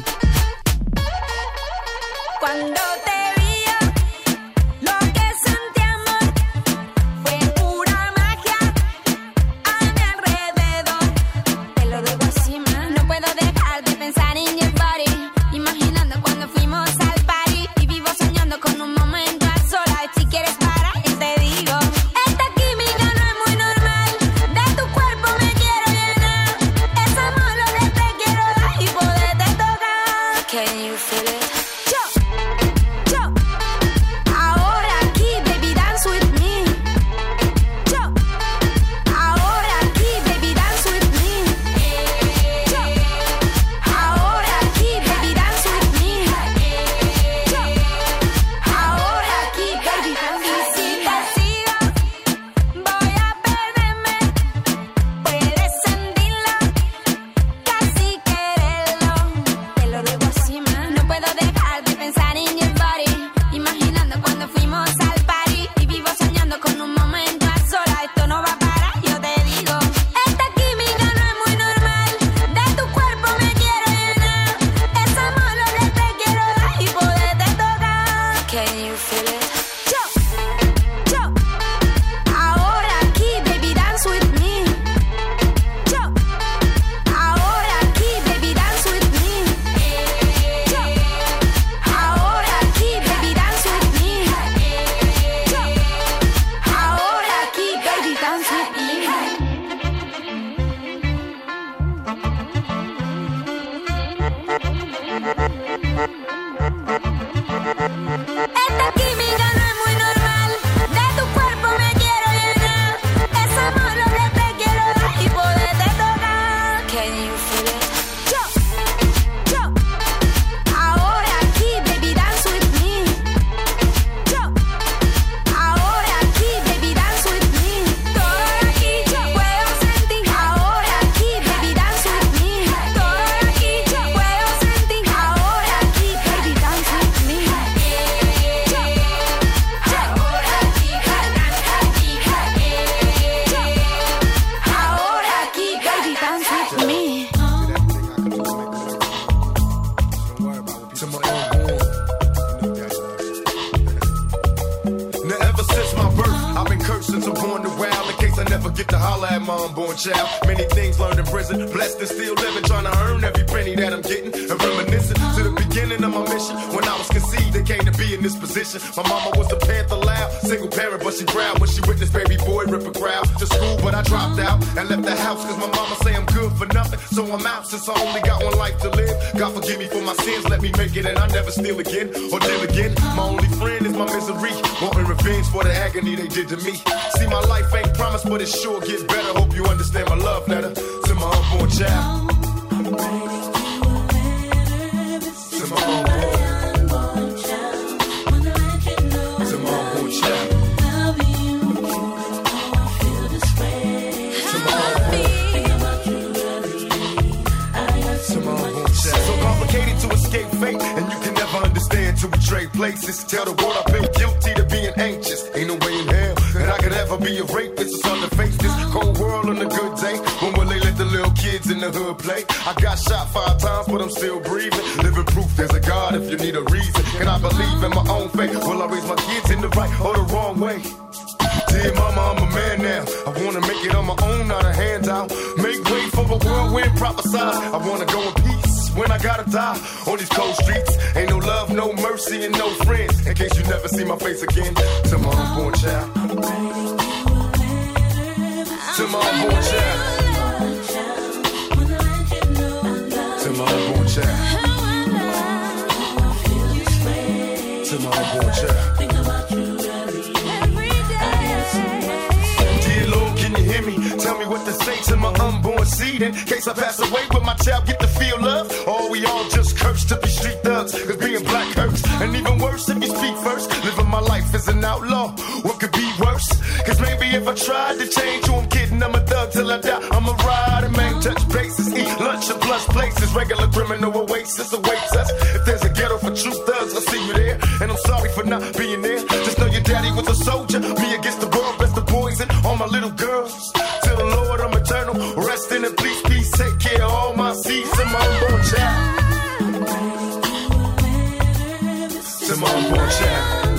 To my unborn child.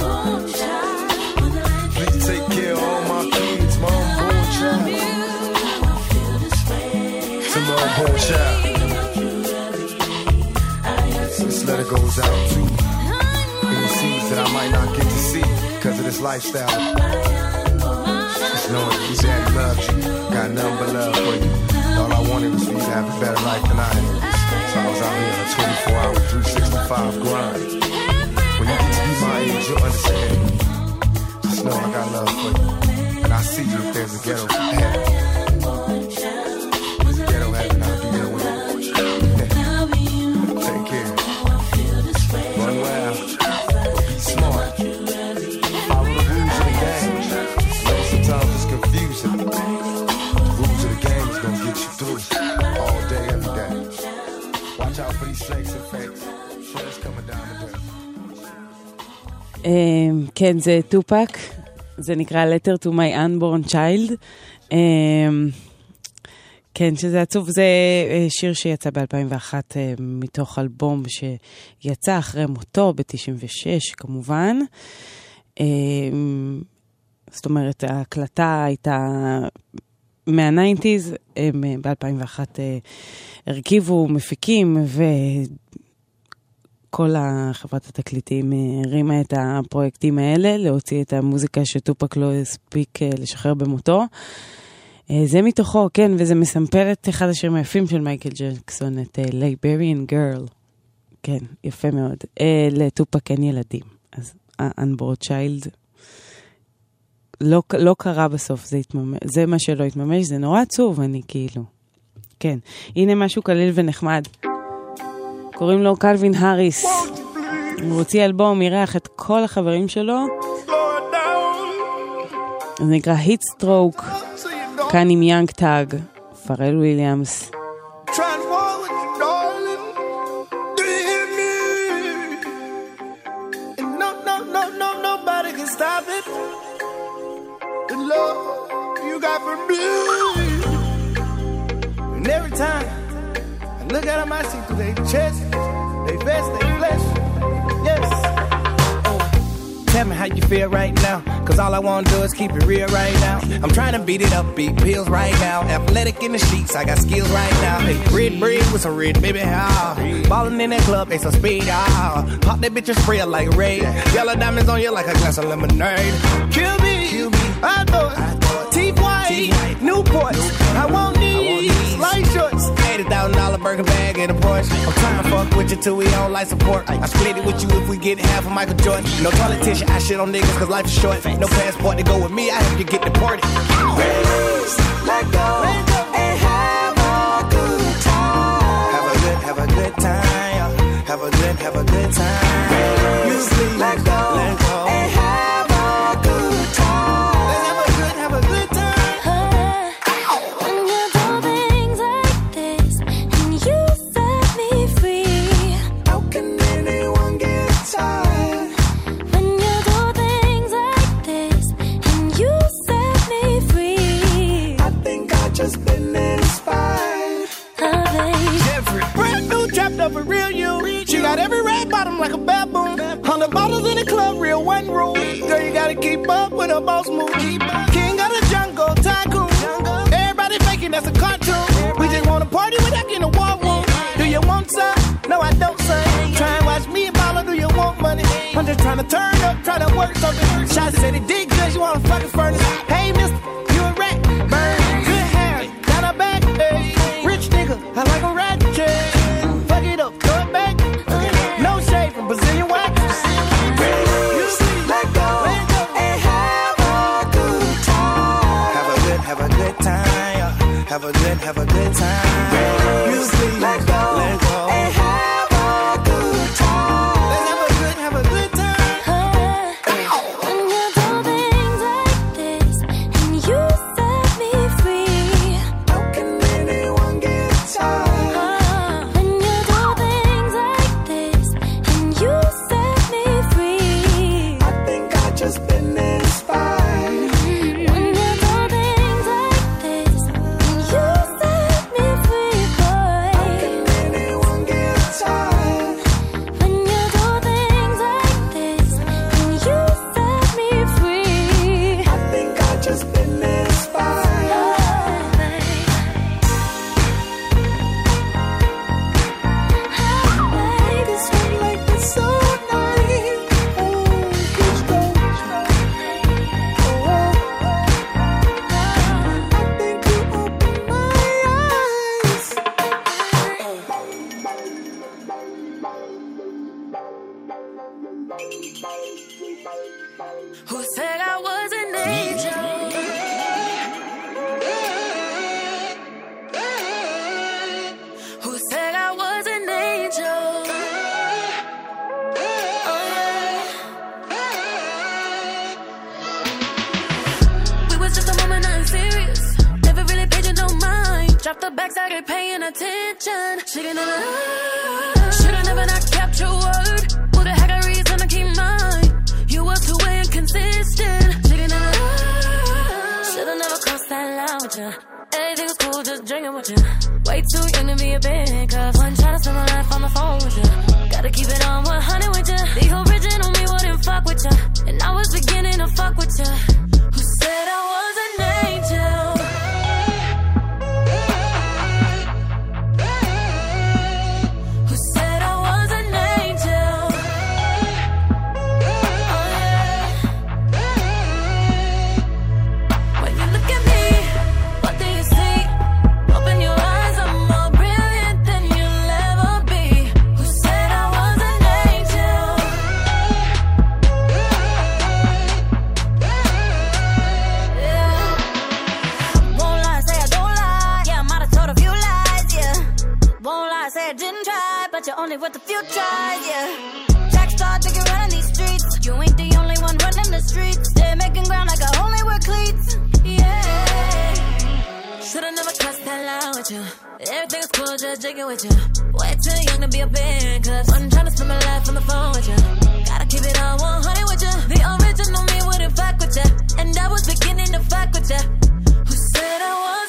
Please take care of all my kids, my child. To my child. This letter goes out to any seeds that I might not get to see because of this lifestyle. Just knowing that your daddy loves you, got nothing but love for you. All I wanted was for you to have a better life than I had. So I was out here on a 24 hour, 365 grind. Age, you'll understand. Just know I got love for you. And I see you if there's a ghetto כן, זה טופק, זה נקרא Letter to my unborn child. אמ, כן, שזה עצוב, זה אה, שיר שיצא ב-2001 אה, מתוך אלבום שיצא אחרי מותו ב-96 כמובן. אמ, זאת אומרת, ההקלטה הייתה מה-90's, הם אה, ב-2001 אה, הרכיבו מפיקים וכל החברת התקליטים אה, הרימה את הפרויקטים האלה, להוציא את המוזיקה שטופק לא הספיק אה, לשחרר במותו. אה, זה מתוכו, כן, וזה מסמפל את אחד השירים היפים של מייקל ג'קסון, את Liberian Girl. כן, יפה מאוד. לטופק אין ילדים, אז ה- unborn child לא, לא קרה בסוף, זה, התממש, זה מה שלא התממש, זה נורא עצוב, אני כאילו. כן, הנה משהו קליל ונחמד. קוראים לו קלווין האריס. הוא הוציא אלבום, אירח את כל החברים שלו. זה נקרא Heatstroke, כאן עם יאנג ת'אג, פארל וויליאמס. Love you got for me. And every time look at them, I see through their chest, they vest, they flesh. Yes. Oh, Tell me how you feel right now. Cause all I wanna do is keep it real right now. I'm trying to beat it up, beat pills right now. Athletic in the sheets, I got skills right now. Hey, red bread with some red baby, ah. Ballin' in that club, they some speed, ah. Pop that bitch and spray like rain. Yellow diamonds on you like a glass of lemonade. Kill me, Kill me. I thought, teeth white, Newports. I want light shorts. $80,000 burger bag and a Porsche. I'm trying to fuck with you till we on life support. I split it with you if we get half of Michael Jordan. No politician, I shit on niggas cause life is short. No passport to go with me, I help you get deported. Release, let go, Girl, you gotta keep up with a boss move. King of the jungle, tycoon. Everybody faking that's a cartoon. We just wanna party with that in a war room. Do you want some? No, I don't, son. Try and watch me and mama, do you want money? I'm just trying to turn up, try to work something. Shots said he did good, you wanna fucking furnace. Hey, with you. Everything's cool, just jigging with you. Way too young to be a band, cause I'm trying to spend my life on the phone with you. Gotta keep it all 100 with you. The original me wouldn't fuck with you. And I was beginning to fuck with you. Who said I was?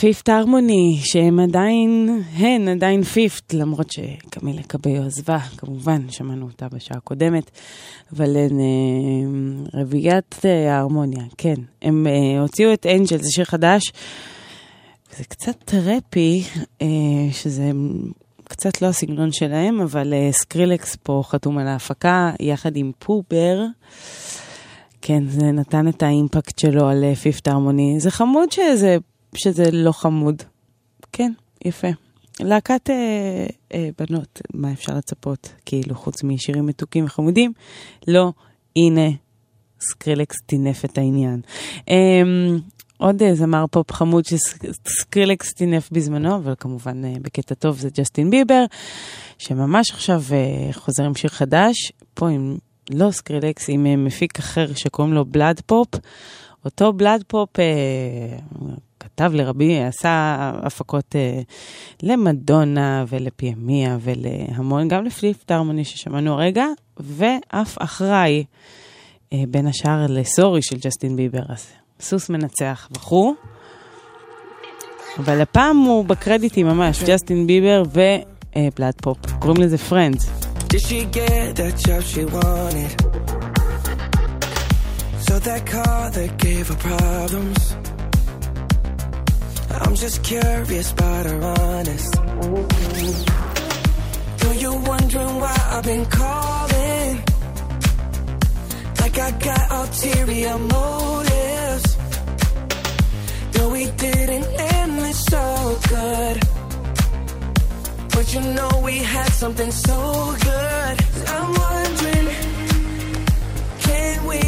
פיפת' הרמוני, שהם עדיין, הן עדיין fifth, למרות שקמילה קאבייו עזבה, כמובן, שמענו אותה בשעה הקודמת, אבל הן אה, רביעיית אה, ההרמוניה, כן. הם אה, הוציאו את Angel, זה שיר חדש, זה קצת טראפי, שזה קצת לא הסגנון שלהם, אבל סקרילקס פה חתום על ההפקה, יחד עם פו בר. כן, זה נתן את ה impact שלו על פיפת' הרמוני. זה חמוד שזה שזה לא חמוד. כן, יפה. להקת אה, אה, בנות, מה אפשר לצפות? כאילו, חוץ משירים מתוקים וחמודים? לא, הנה, סקרילקס טינף את העניין. אה, עוד זמר פופ חמוד שסקרילקס טינף בזמנו, אבל כמובן אה, בקטע טוב זה ג'סטין ביבר, שממש עכשיו אה, חוזר עם שיר חדש, פה עם לא סקרילקס, עם אה, מפיק אחר שקוראים לו בלאד פופ. אותו בלאד פופ אה, כתב הרבה, עשה הפקות אה, למדונה ול-M.I.A. ולהמון, גם לפיפת' הרמוני ששמענו הרגע, ואף אחראי אה, בין השאר ל Sorry של ג'סטין ביבר. אז סוס מנצח וכו'. אבל הפעם הוא בקרדיטים ממש, ג'סטין ביבר ובלאד פופ. קוראים לזה Friends. Did she get that job she wanted? So that car that gave her problems. I'm just curious about her honest. Do you wondering why I've been calling? Like I got ulterior motives. No, we didn't end this so good. But you know we had something so good. I'm wondering, can we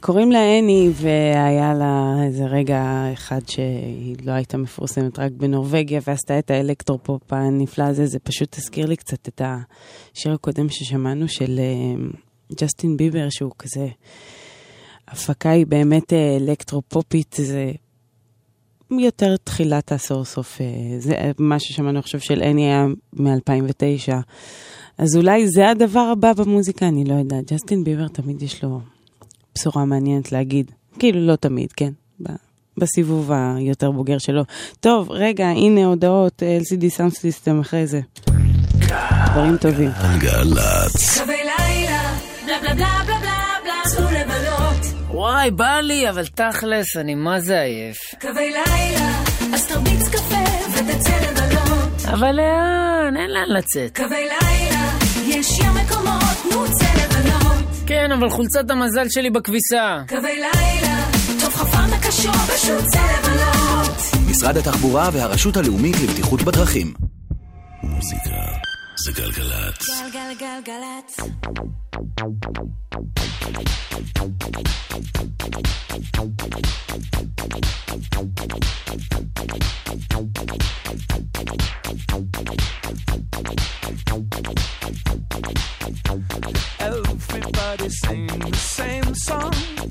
קוראים לה אני, והיה לה איזה רגע אחד שהיא לא הייתה מפורסמת רק בנורבגיה, ועשתה את האלקטרופופ הנפלא הזה. זה פשוט הזכיר לי קצת את השיר הקודם ששמענו של אה, ג'סטין ביבר, שהוא כזה... הפקה היא באמת אה, אלקטרופופית, זה יותר תחילת העשור סוף. אה, זה מה ששמענו עכשיו של אני היה מ-2009. אז אולי זה הדבר הבא במוזיקה, אני לא יודעת. ג'סטין ביבר תמיד יש לו... בשורה מעניינת להגיד. כאילו, לא תמיד, כן. בסיבוב היותר בוגר שלו. טוב, רגע, הנה הודעות LCD סאונד סיסטם אחרי זה. דברים טובים. וואי, בא לי, אבל תכלס, אני מה זה עייף. קווי לילה, אז תרביץ קפה ותצא לבלות. אבל לאן? אין לאן לצאת. קווי לילה, יש ים מקומות, נו צא לבלות. כן, אבל חולצת המזל שלי בכביסה. קווי לילה, טוב חפרת קשור בשום צלבלות. משרד התחבורה והרשות הלאומית לבטיחות בדרכים. מוזיקה זה גלגלצ. גלגלגלגלצ. everybody sing the same song.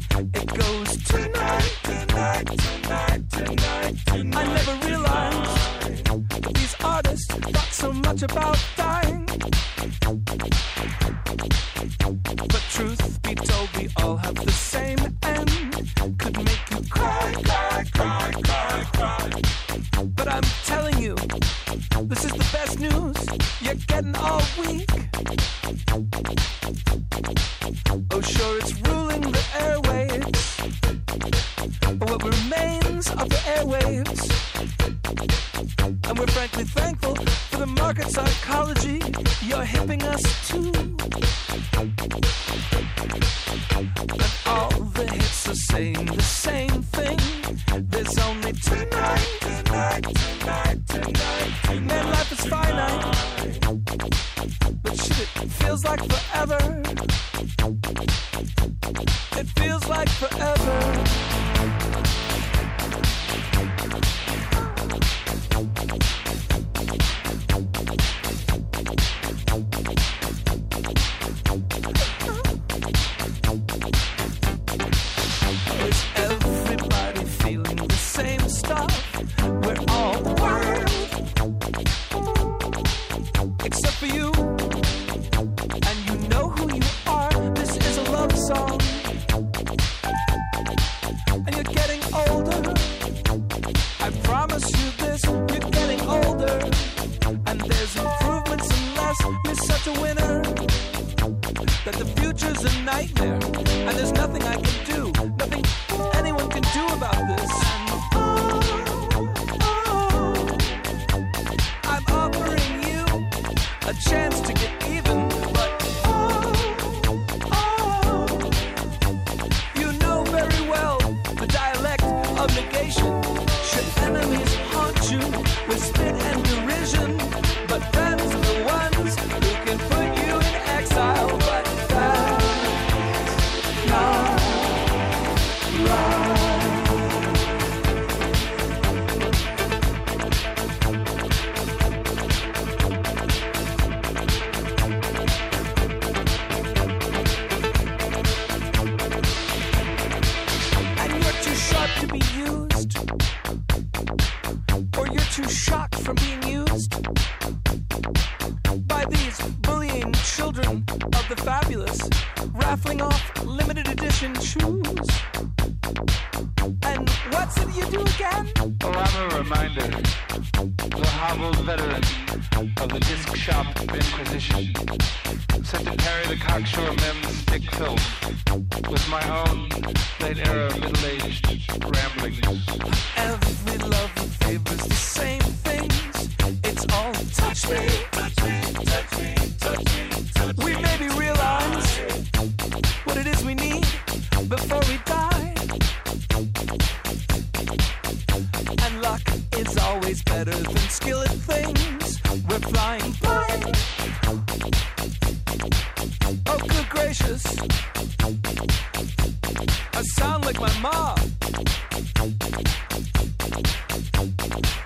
I sound like my mom.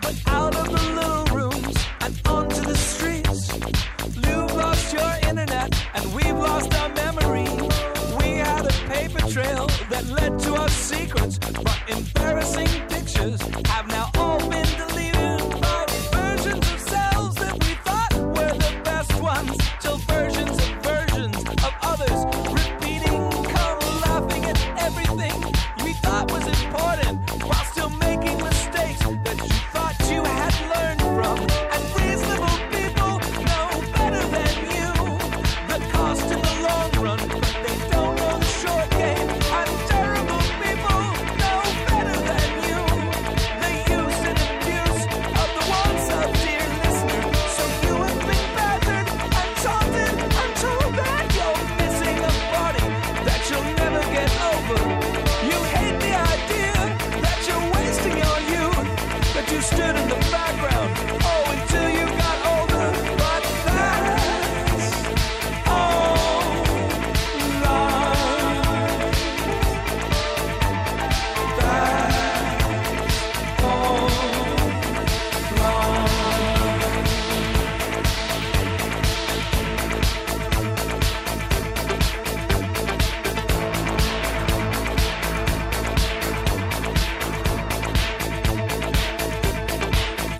But out of the little rooms and onto the streets, you've lost your internet and we've lost our. We had a paper trail that led to our secrets, but embarrassing pictures have now all been.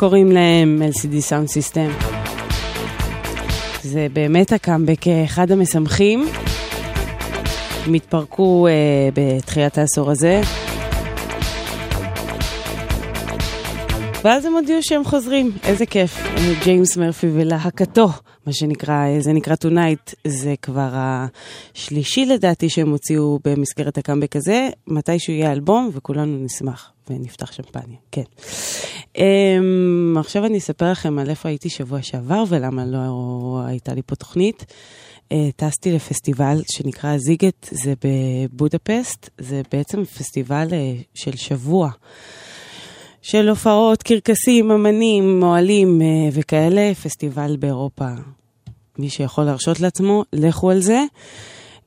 קוראים להם LCD Sound System. זה באמת הקאמבק אה, אחד המשמחים. הם התפרקו uh, בתחילת העשור הזה. ואז הם הודיעו שהם חוזרים, איזה כיף. אה, ג'יימס מרפי ולהקתו, מה שנקרא, אה, זה נקרא Tonight, זה כבר השלישי לדעתי שהם הוציאו במסגרת הקאמבק הזה, מתישהו יהיה אלבום וכולנו נשמח ונפתח שמפניה, כן. אמ, עכשיו אני אספר לכם על איפה הייתי שבוע שעבר ולמה לא הייתה לי פה תוכנית. אה, טסתי לפסטיבל שנקרא סיגט, זה בבודפסט, זה בעצם פסטיבל אה, של שבוע. של הופעות, קרקסים, אמנים, אוהלים אה, וכאלה, פסטיבל באירופה. מי שיכול להרשות לעצמו, לכו על זה.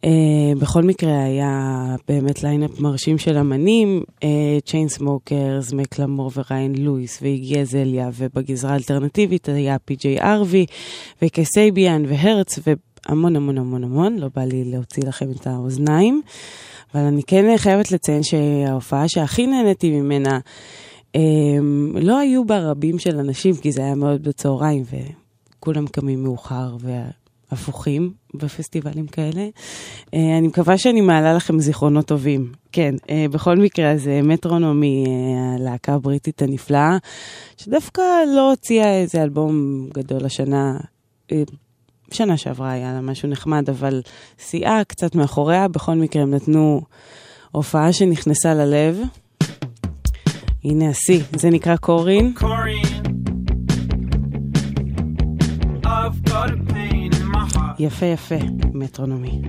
אה, בכל מקרה היה באמת ליינאפ מרשים של אמנים, צ'יינסמוקרס, מקלמור וריין לואיס ואיגי אזליה, ובגזרה האלטרנטיבית היה פי.ג'יי הארווי וקסביאן והרטס והמון המון המון המון, לא בא לי להוציא לכם את האוזניים, אבל אני כן חייבת לציין שההופעה שהכי נהניתי ממנה, לא היו בה רבים של אנשים, כי זה היה מאוד בצהריים, וכולם קמים מאוחר והפוכים בפסטיבלים כאלה. Uh, אני מקווה שאני מעלה לכם זיכרונות טובים. כן, uh, בכל מקרה, זה מטרונומי, uh, הלהקה הבריטית הנפלאה, שדווקא לא הוציאה איזה אלבום גדול השנה. שנה שעברה היה לה משהו נחמד, אבל שיאה קצת מאחוריה. בכל מקרה, הם נתנו הופעה שנכנסה ללב. הנה השיא, זה נקרא קורין. יפה יפה, מטרונומי.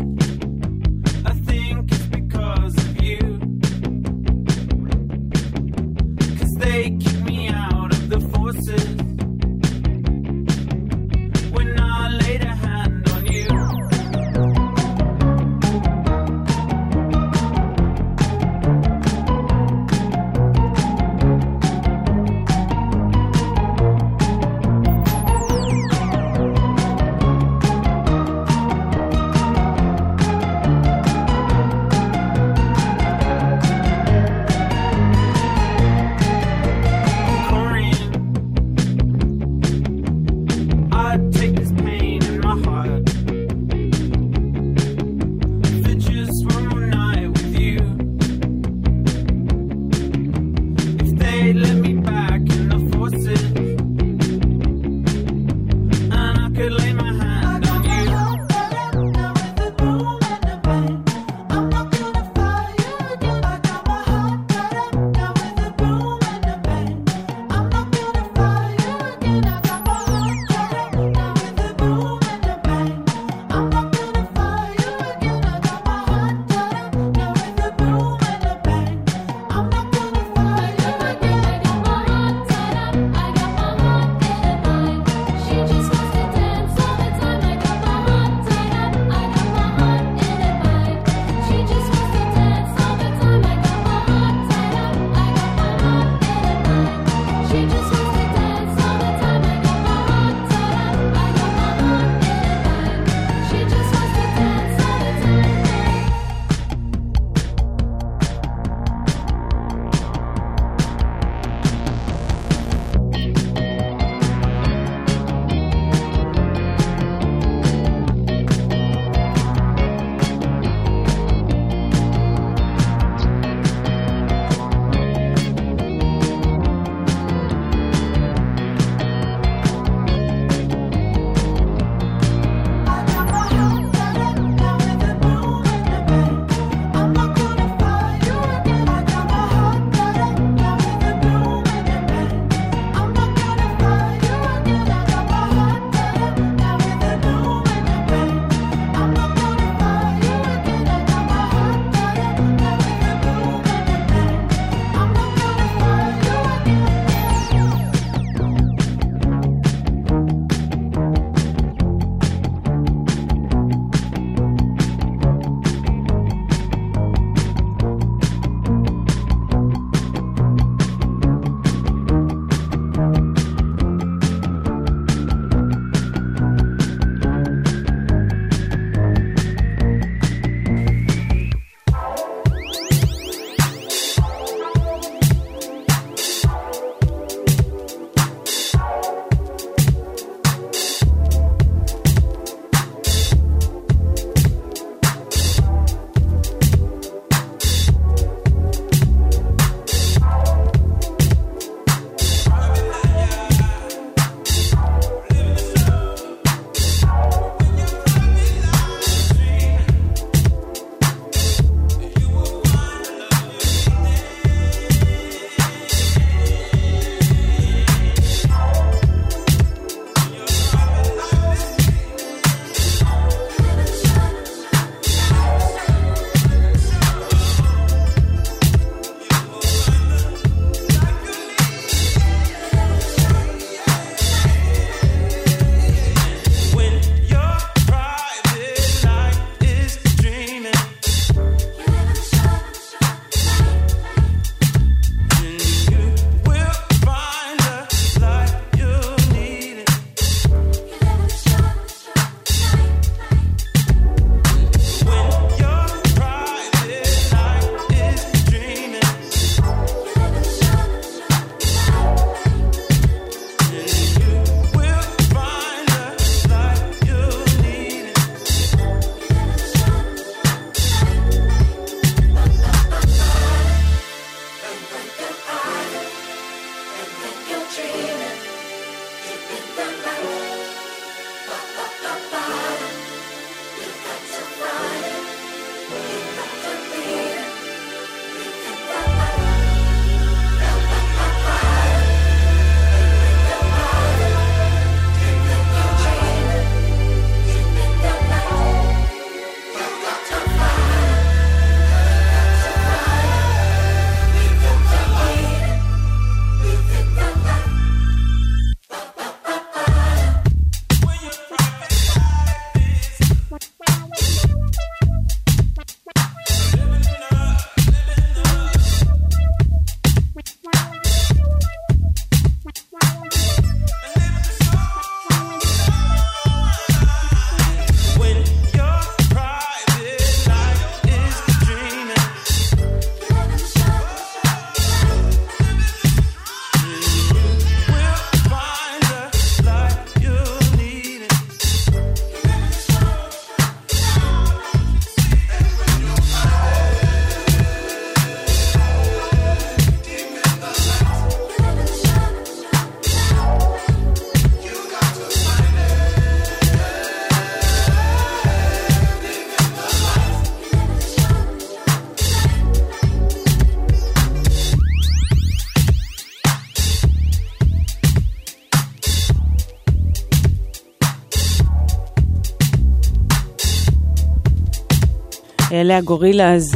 אלה הגורילאז.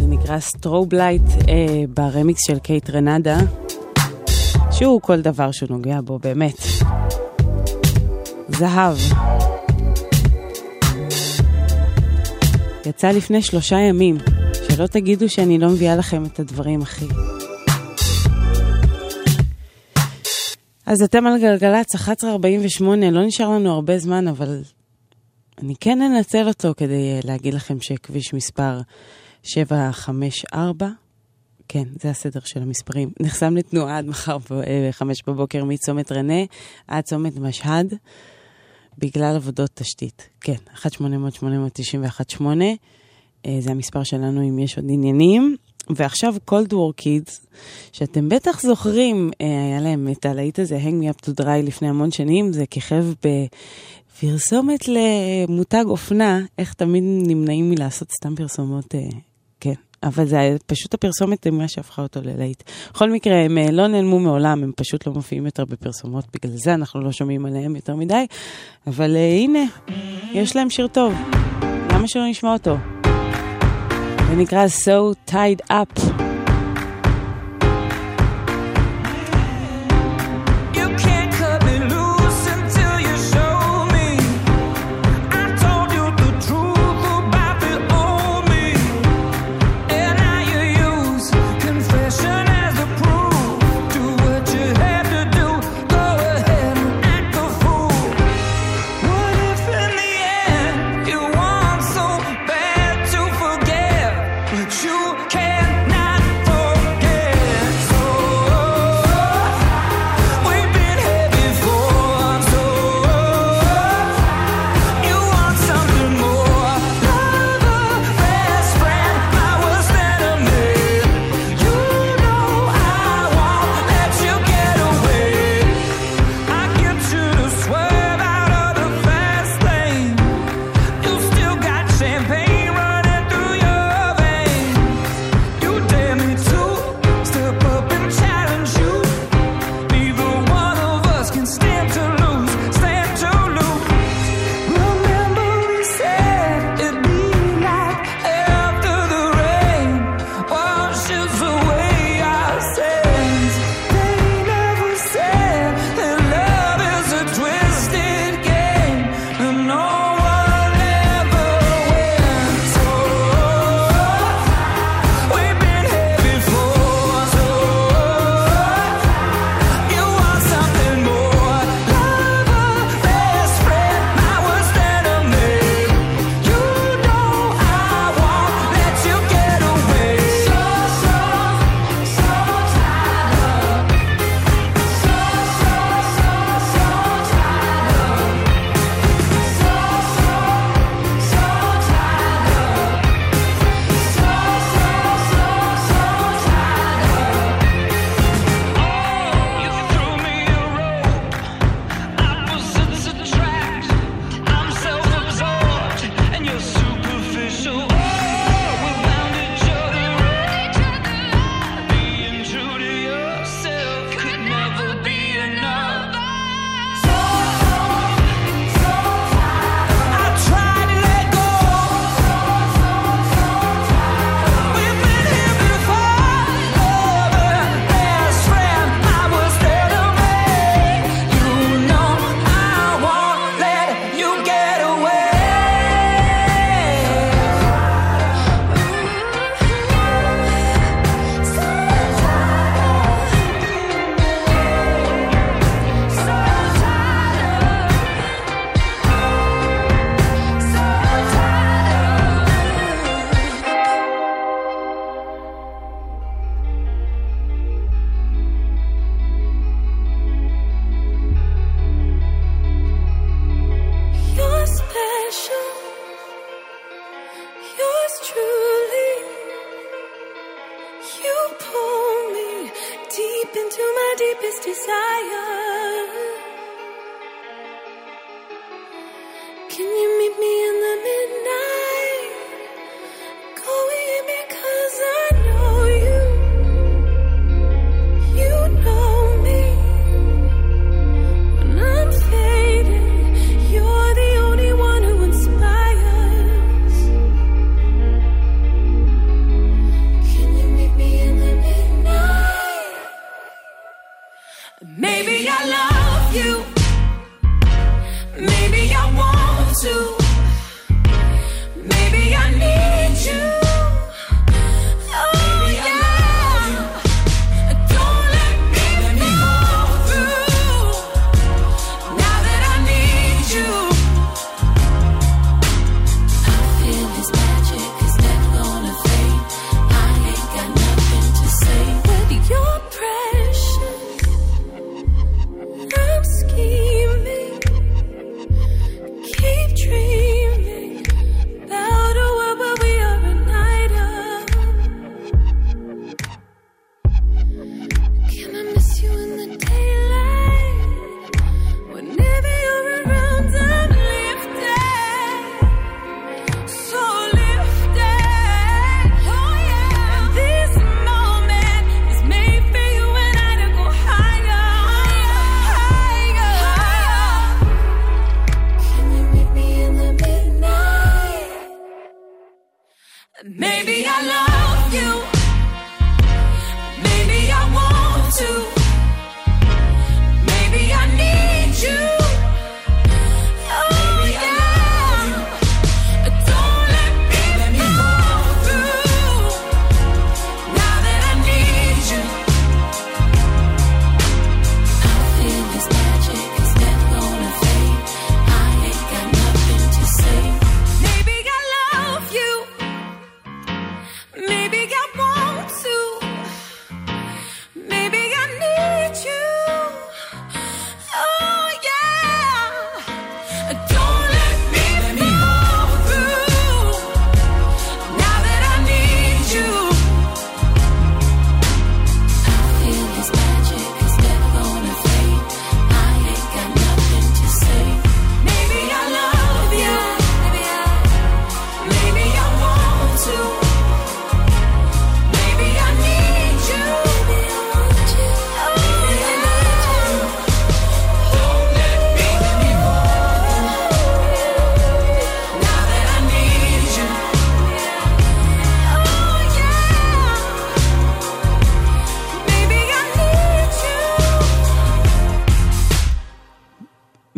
זה נקרא Strobelite אה, ברמיקס של קייטרנאדה, שהוא כל דבר שהוא נוגע בו, באמת. זהב. יצא לפני שלושה ימים, שלא תגידו שאני לא מביאה לכם את הדברים הכי. אז אתם על גלגלצ, 11.48, לא נשאר לנו הרבה זמן, אבל אני כן אנצל אותו כדי אה, להגיד לכם שכביש מספר 754, כן, זה הסדר של המספרים, נחסם לתנועה עד מחר ב-5 בבוקר מצומת רנה עד צומת משהד, בגלל עבודות תשתית. כן, 1-800-891-8, אה, זה המספר שלנו אם יש עוד עניינים. ועכשיו Cold War Kids, שאתם בטח זוכרים, אה, היה להם את הלהיט הזה, Hang Me Up to Dry לפני המון שנים, זה כיכב בפרסומת למותג אופנה, איך תמיד נמנעים מלעשות סתם פרסומות, אה, כן. אבל זה פשוט הפרסומת מה שהפכה אותו ללהיט. בכל מקרה, הם אה, לא נעלמו מעולם, הם פשוט לא מופיעים יותר בפרסומות, בגלל זה אנחנו לא שומעים עליהם יותר מדי. אבל uh, הנה, יש להם שיר טוב, למה שלא נשמע אותו? זה נקרא So Tied Up.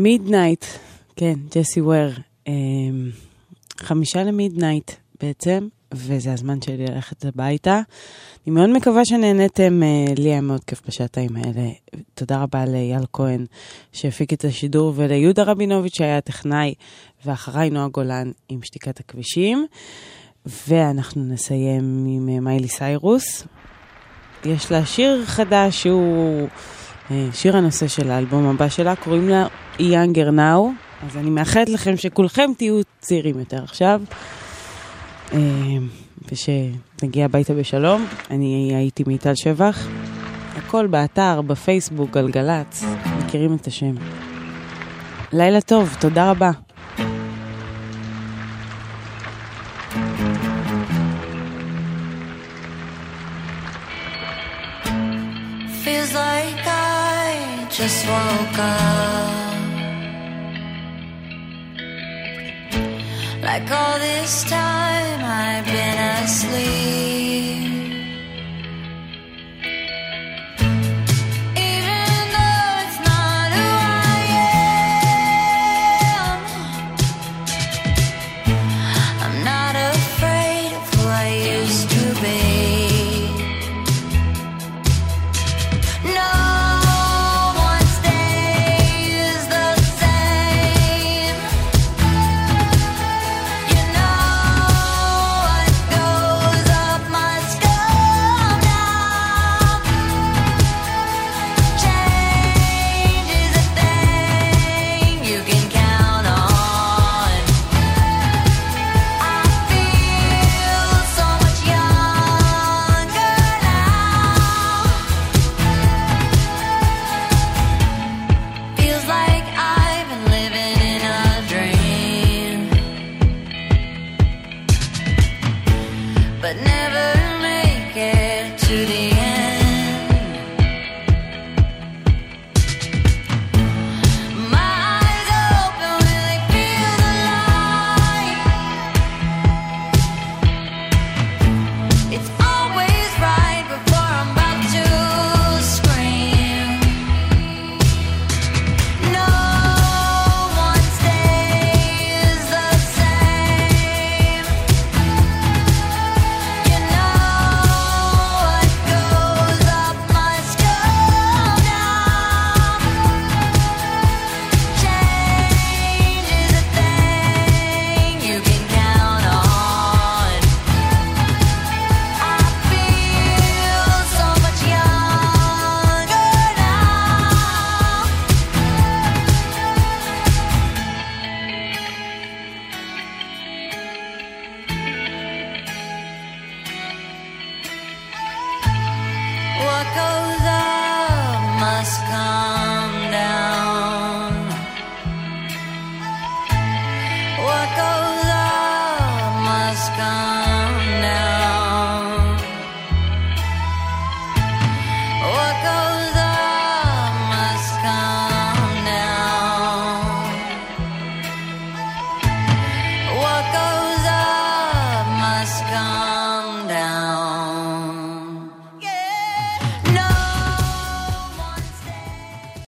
Midnight, כן, ג'סי וור. אמ, חמישה ל midnight בעצם, וזה הזמן שלי ללכת הביתה. אני מאוד מקווה שנהניתם, אה, לי היה מאוד כיף בשעתיים האלה. תודה רבה לאייל כהן שהפיק את השידור, וליהודה רבינוביץ' שהיה הטכנאי, ואחריי נועה גולן עם שתיקת הכבישים. ואנחנו נסיים עם אה, מיילי סיירוס. יש לה שיר חדש שהוא שיר הנושא של האלבום הבא שלה, קוראים לה Younger Now, אז אני מאחלת לכם שכולכם תהיו צעירים יותר עכשיו, אה, ושנגיע הביתה בשלום. אני הייתי מיטל שבח, הכל באתר, בפייסבוק, גלגלצ, מכירים את השם. לילה טוב, תודה רבה. Just woke up. Like all this time I've been asleep.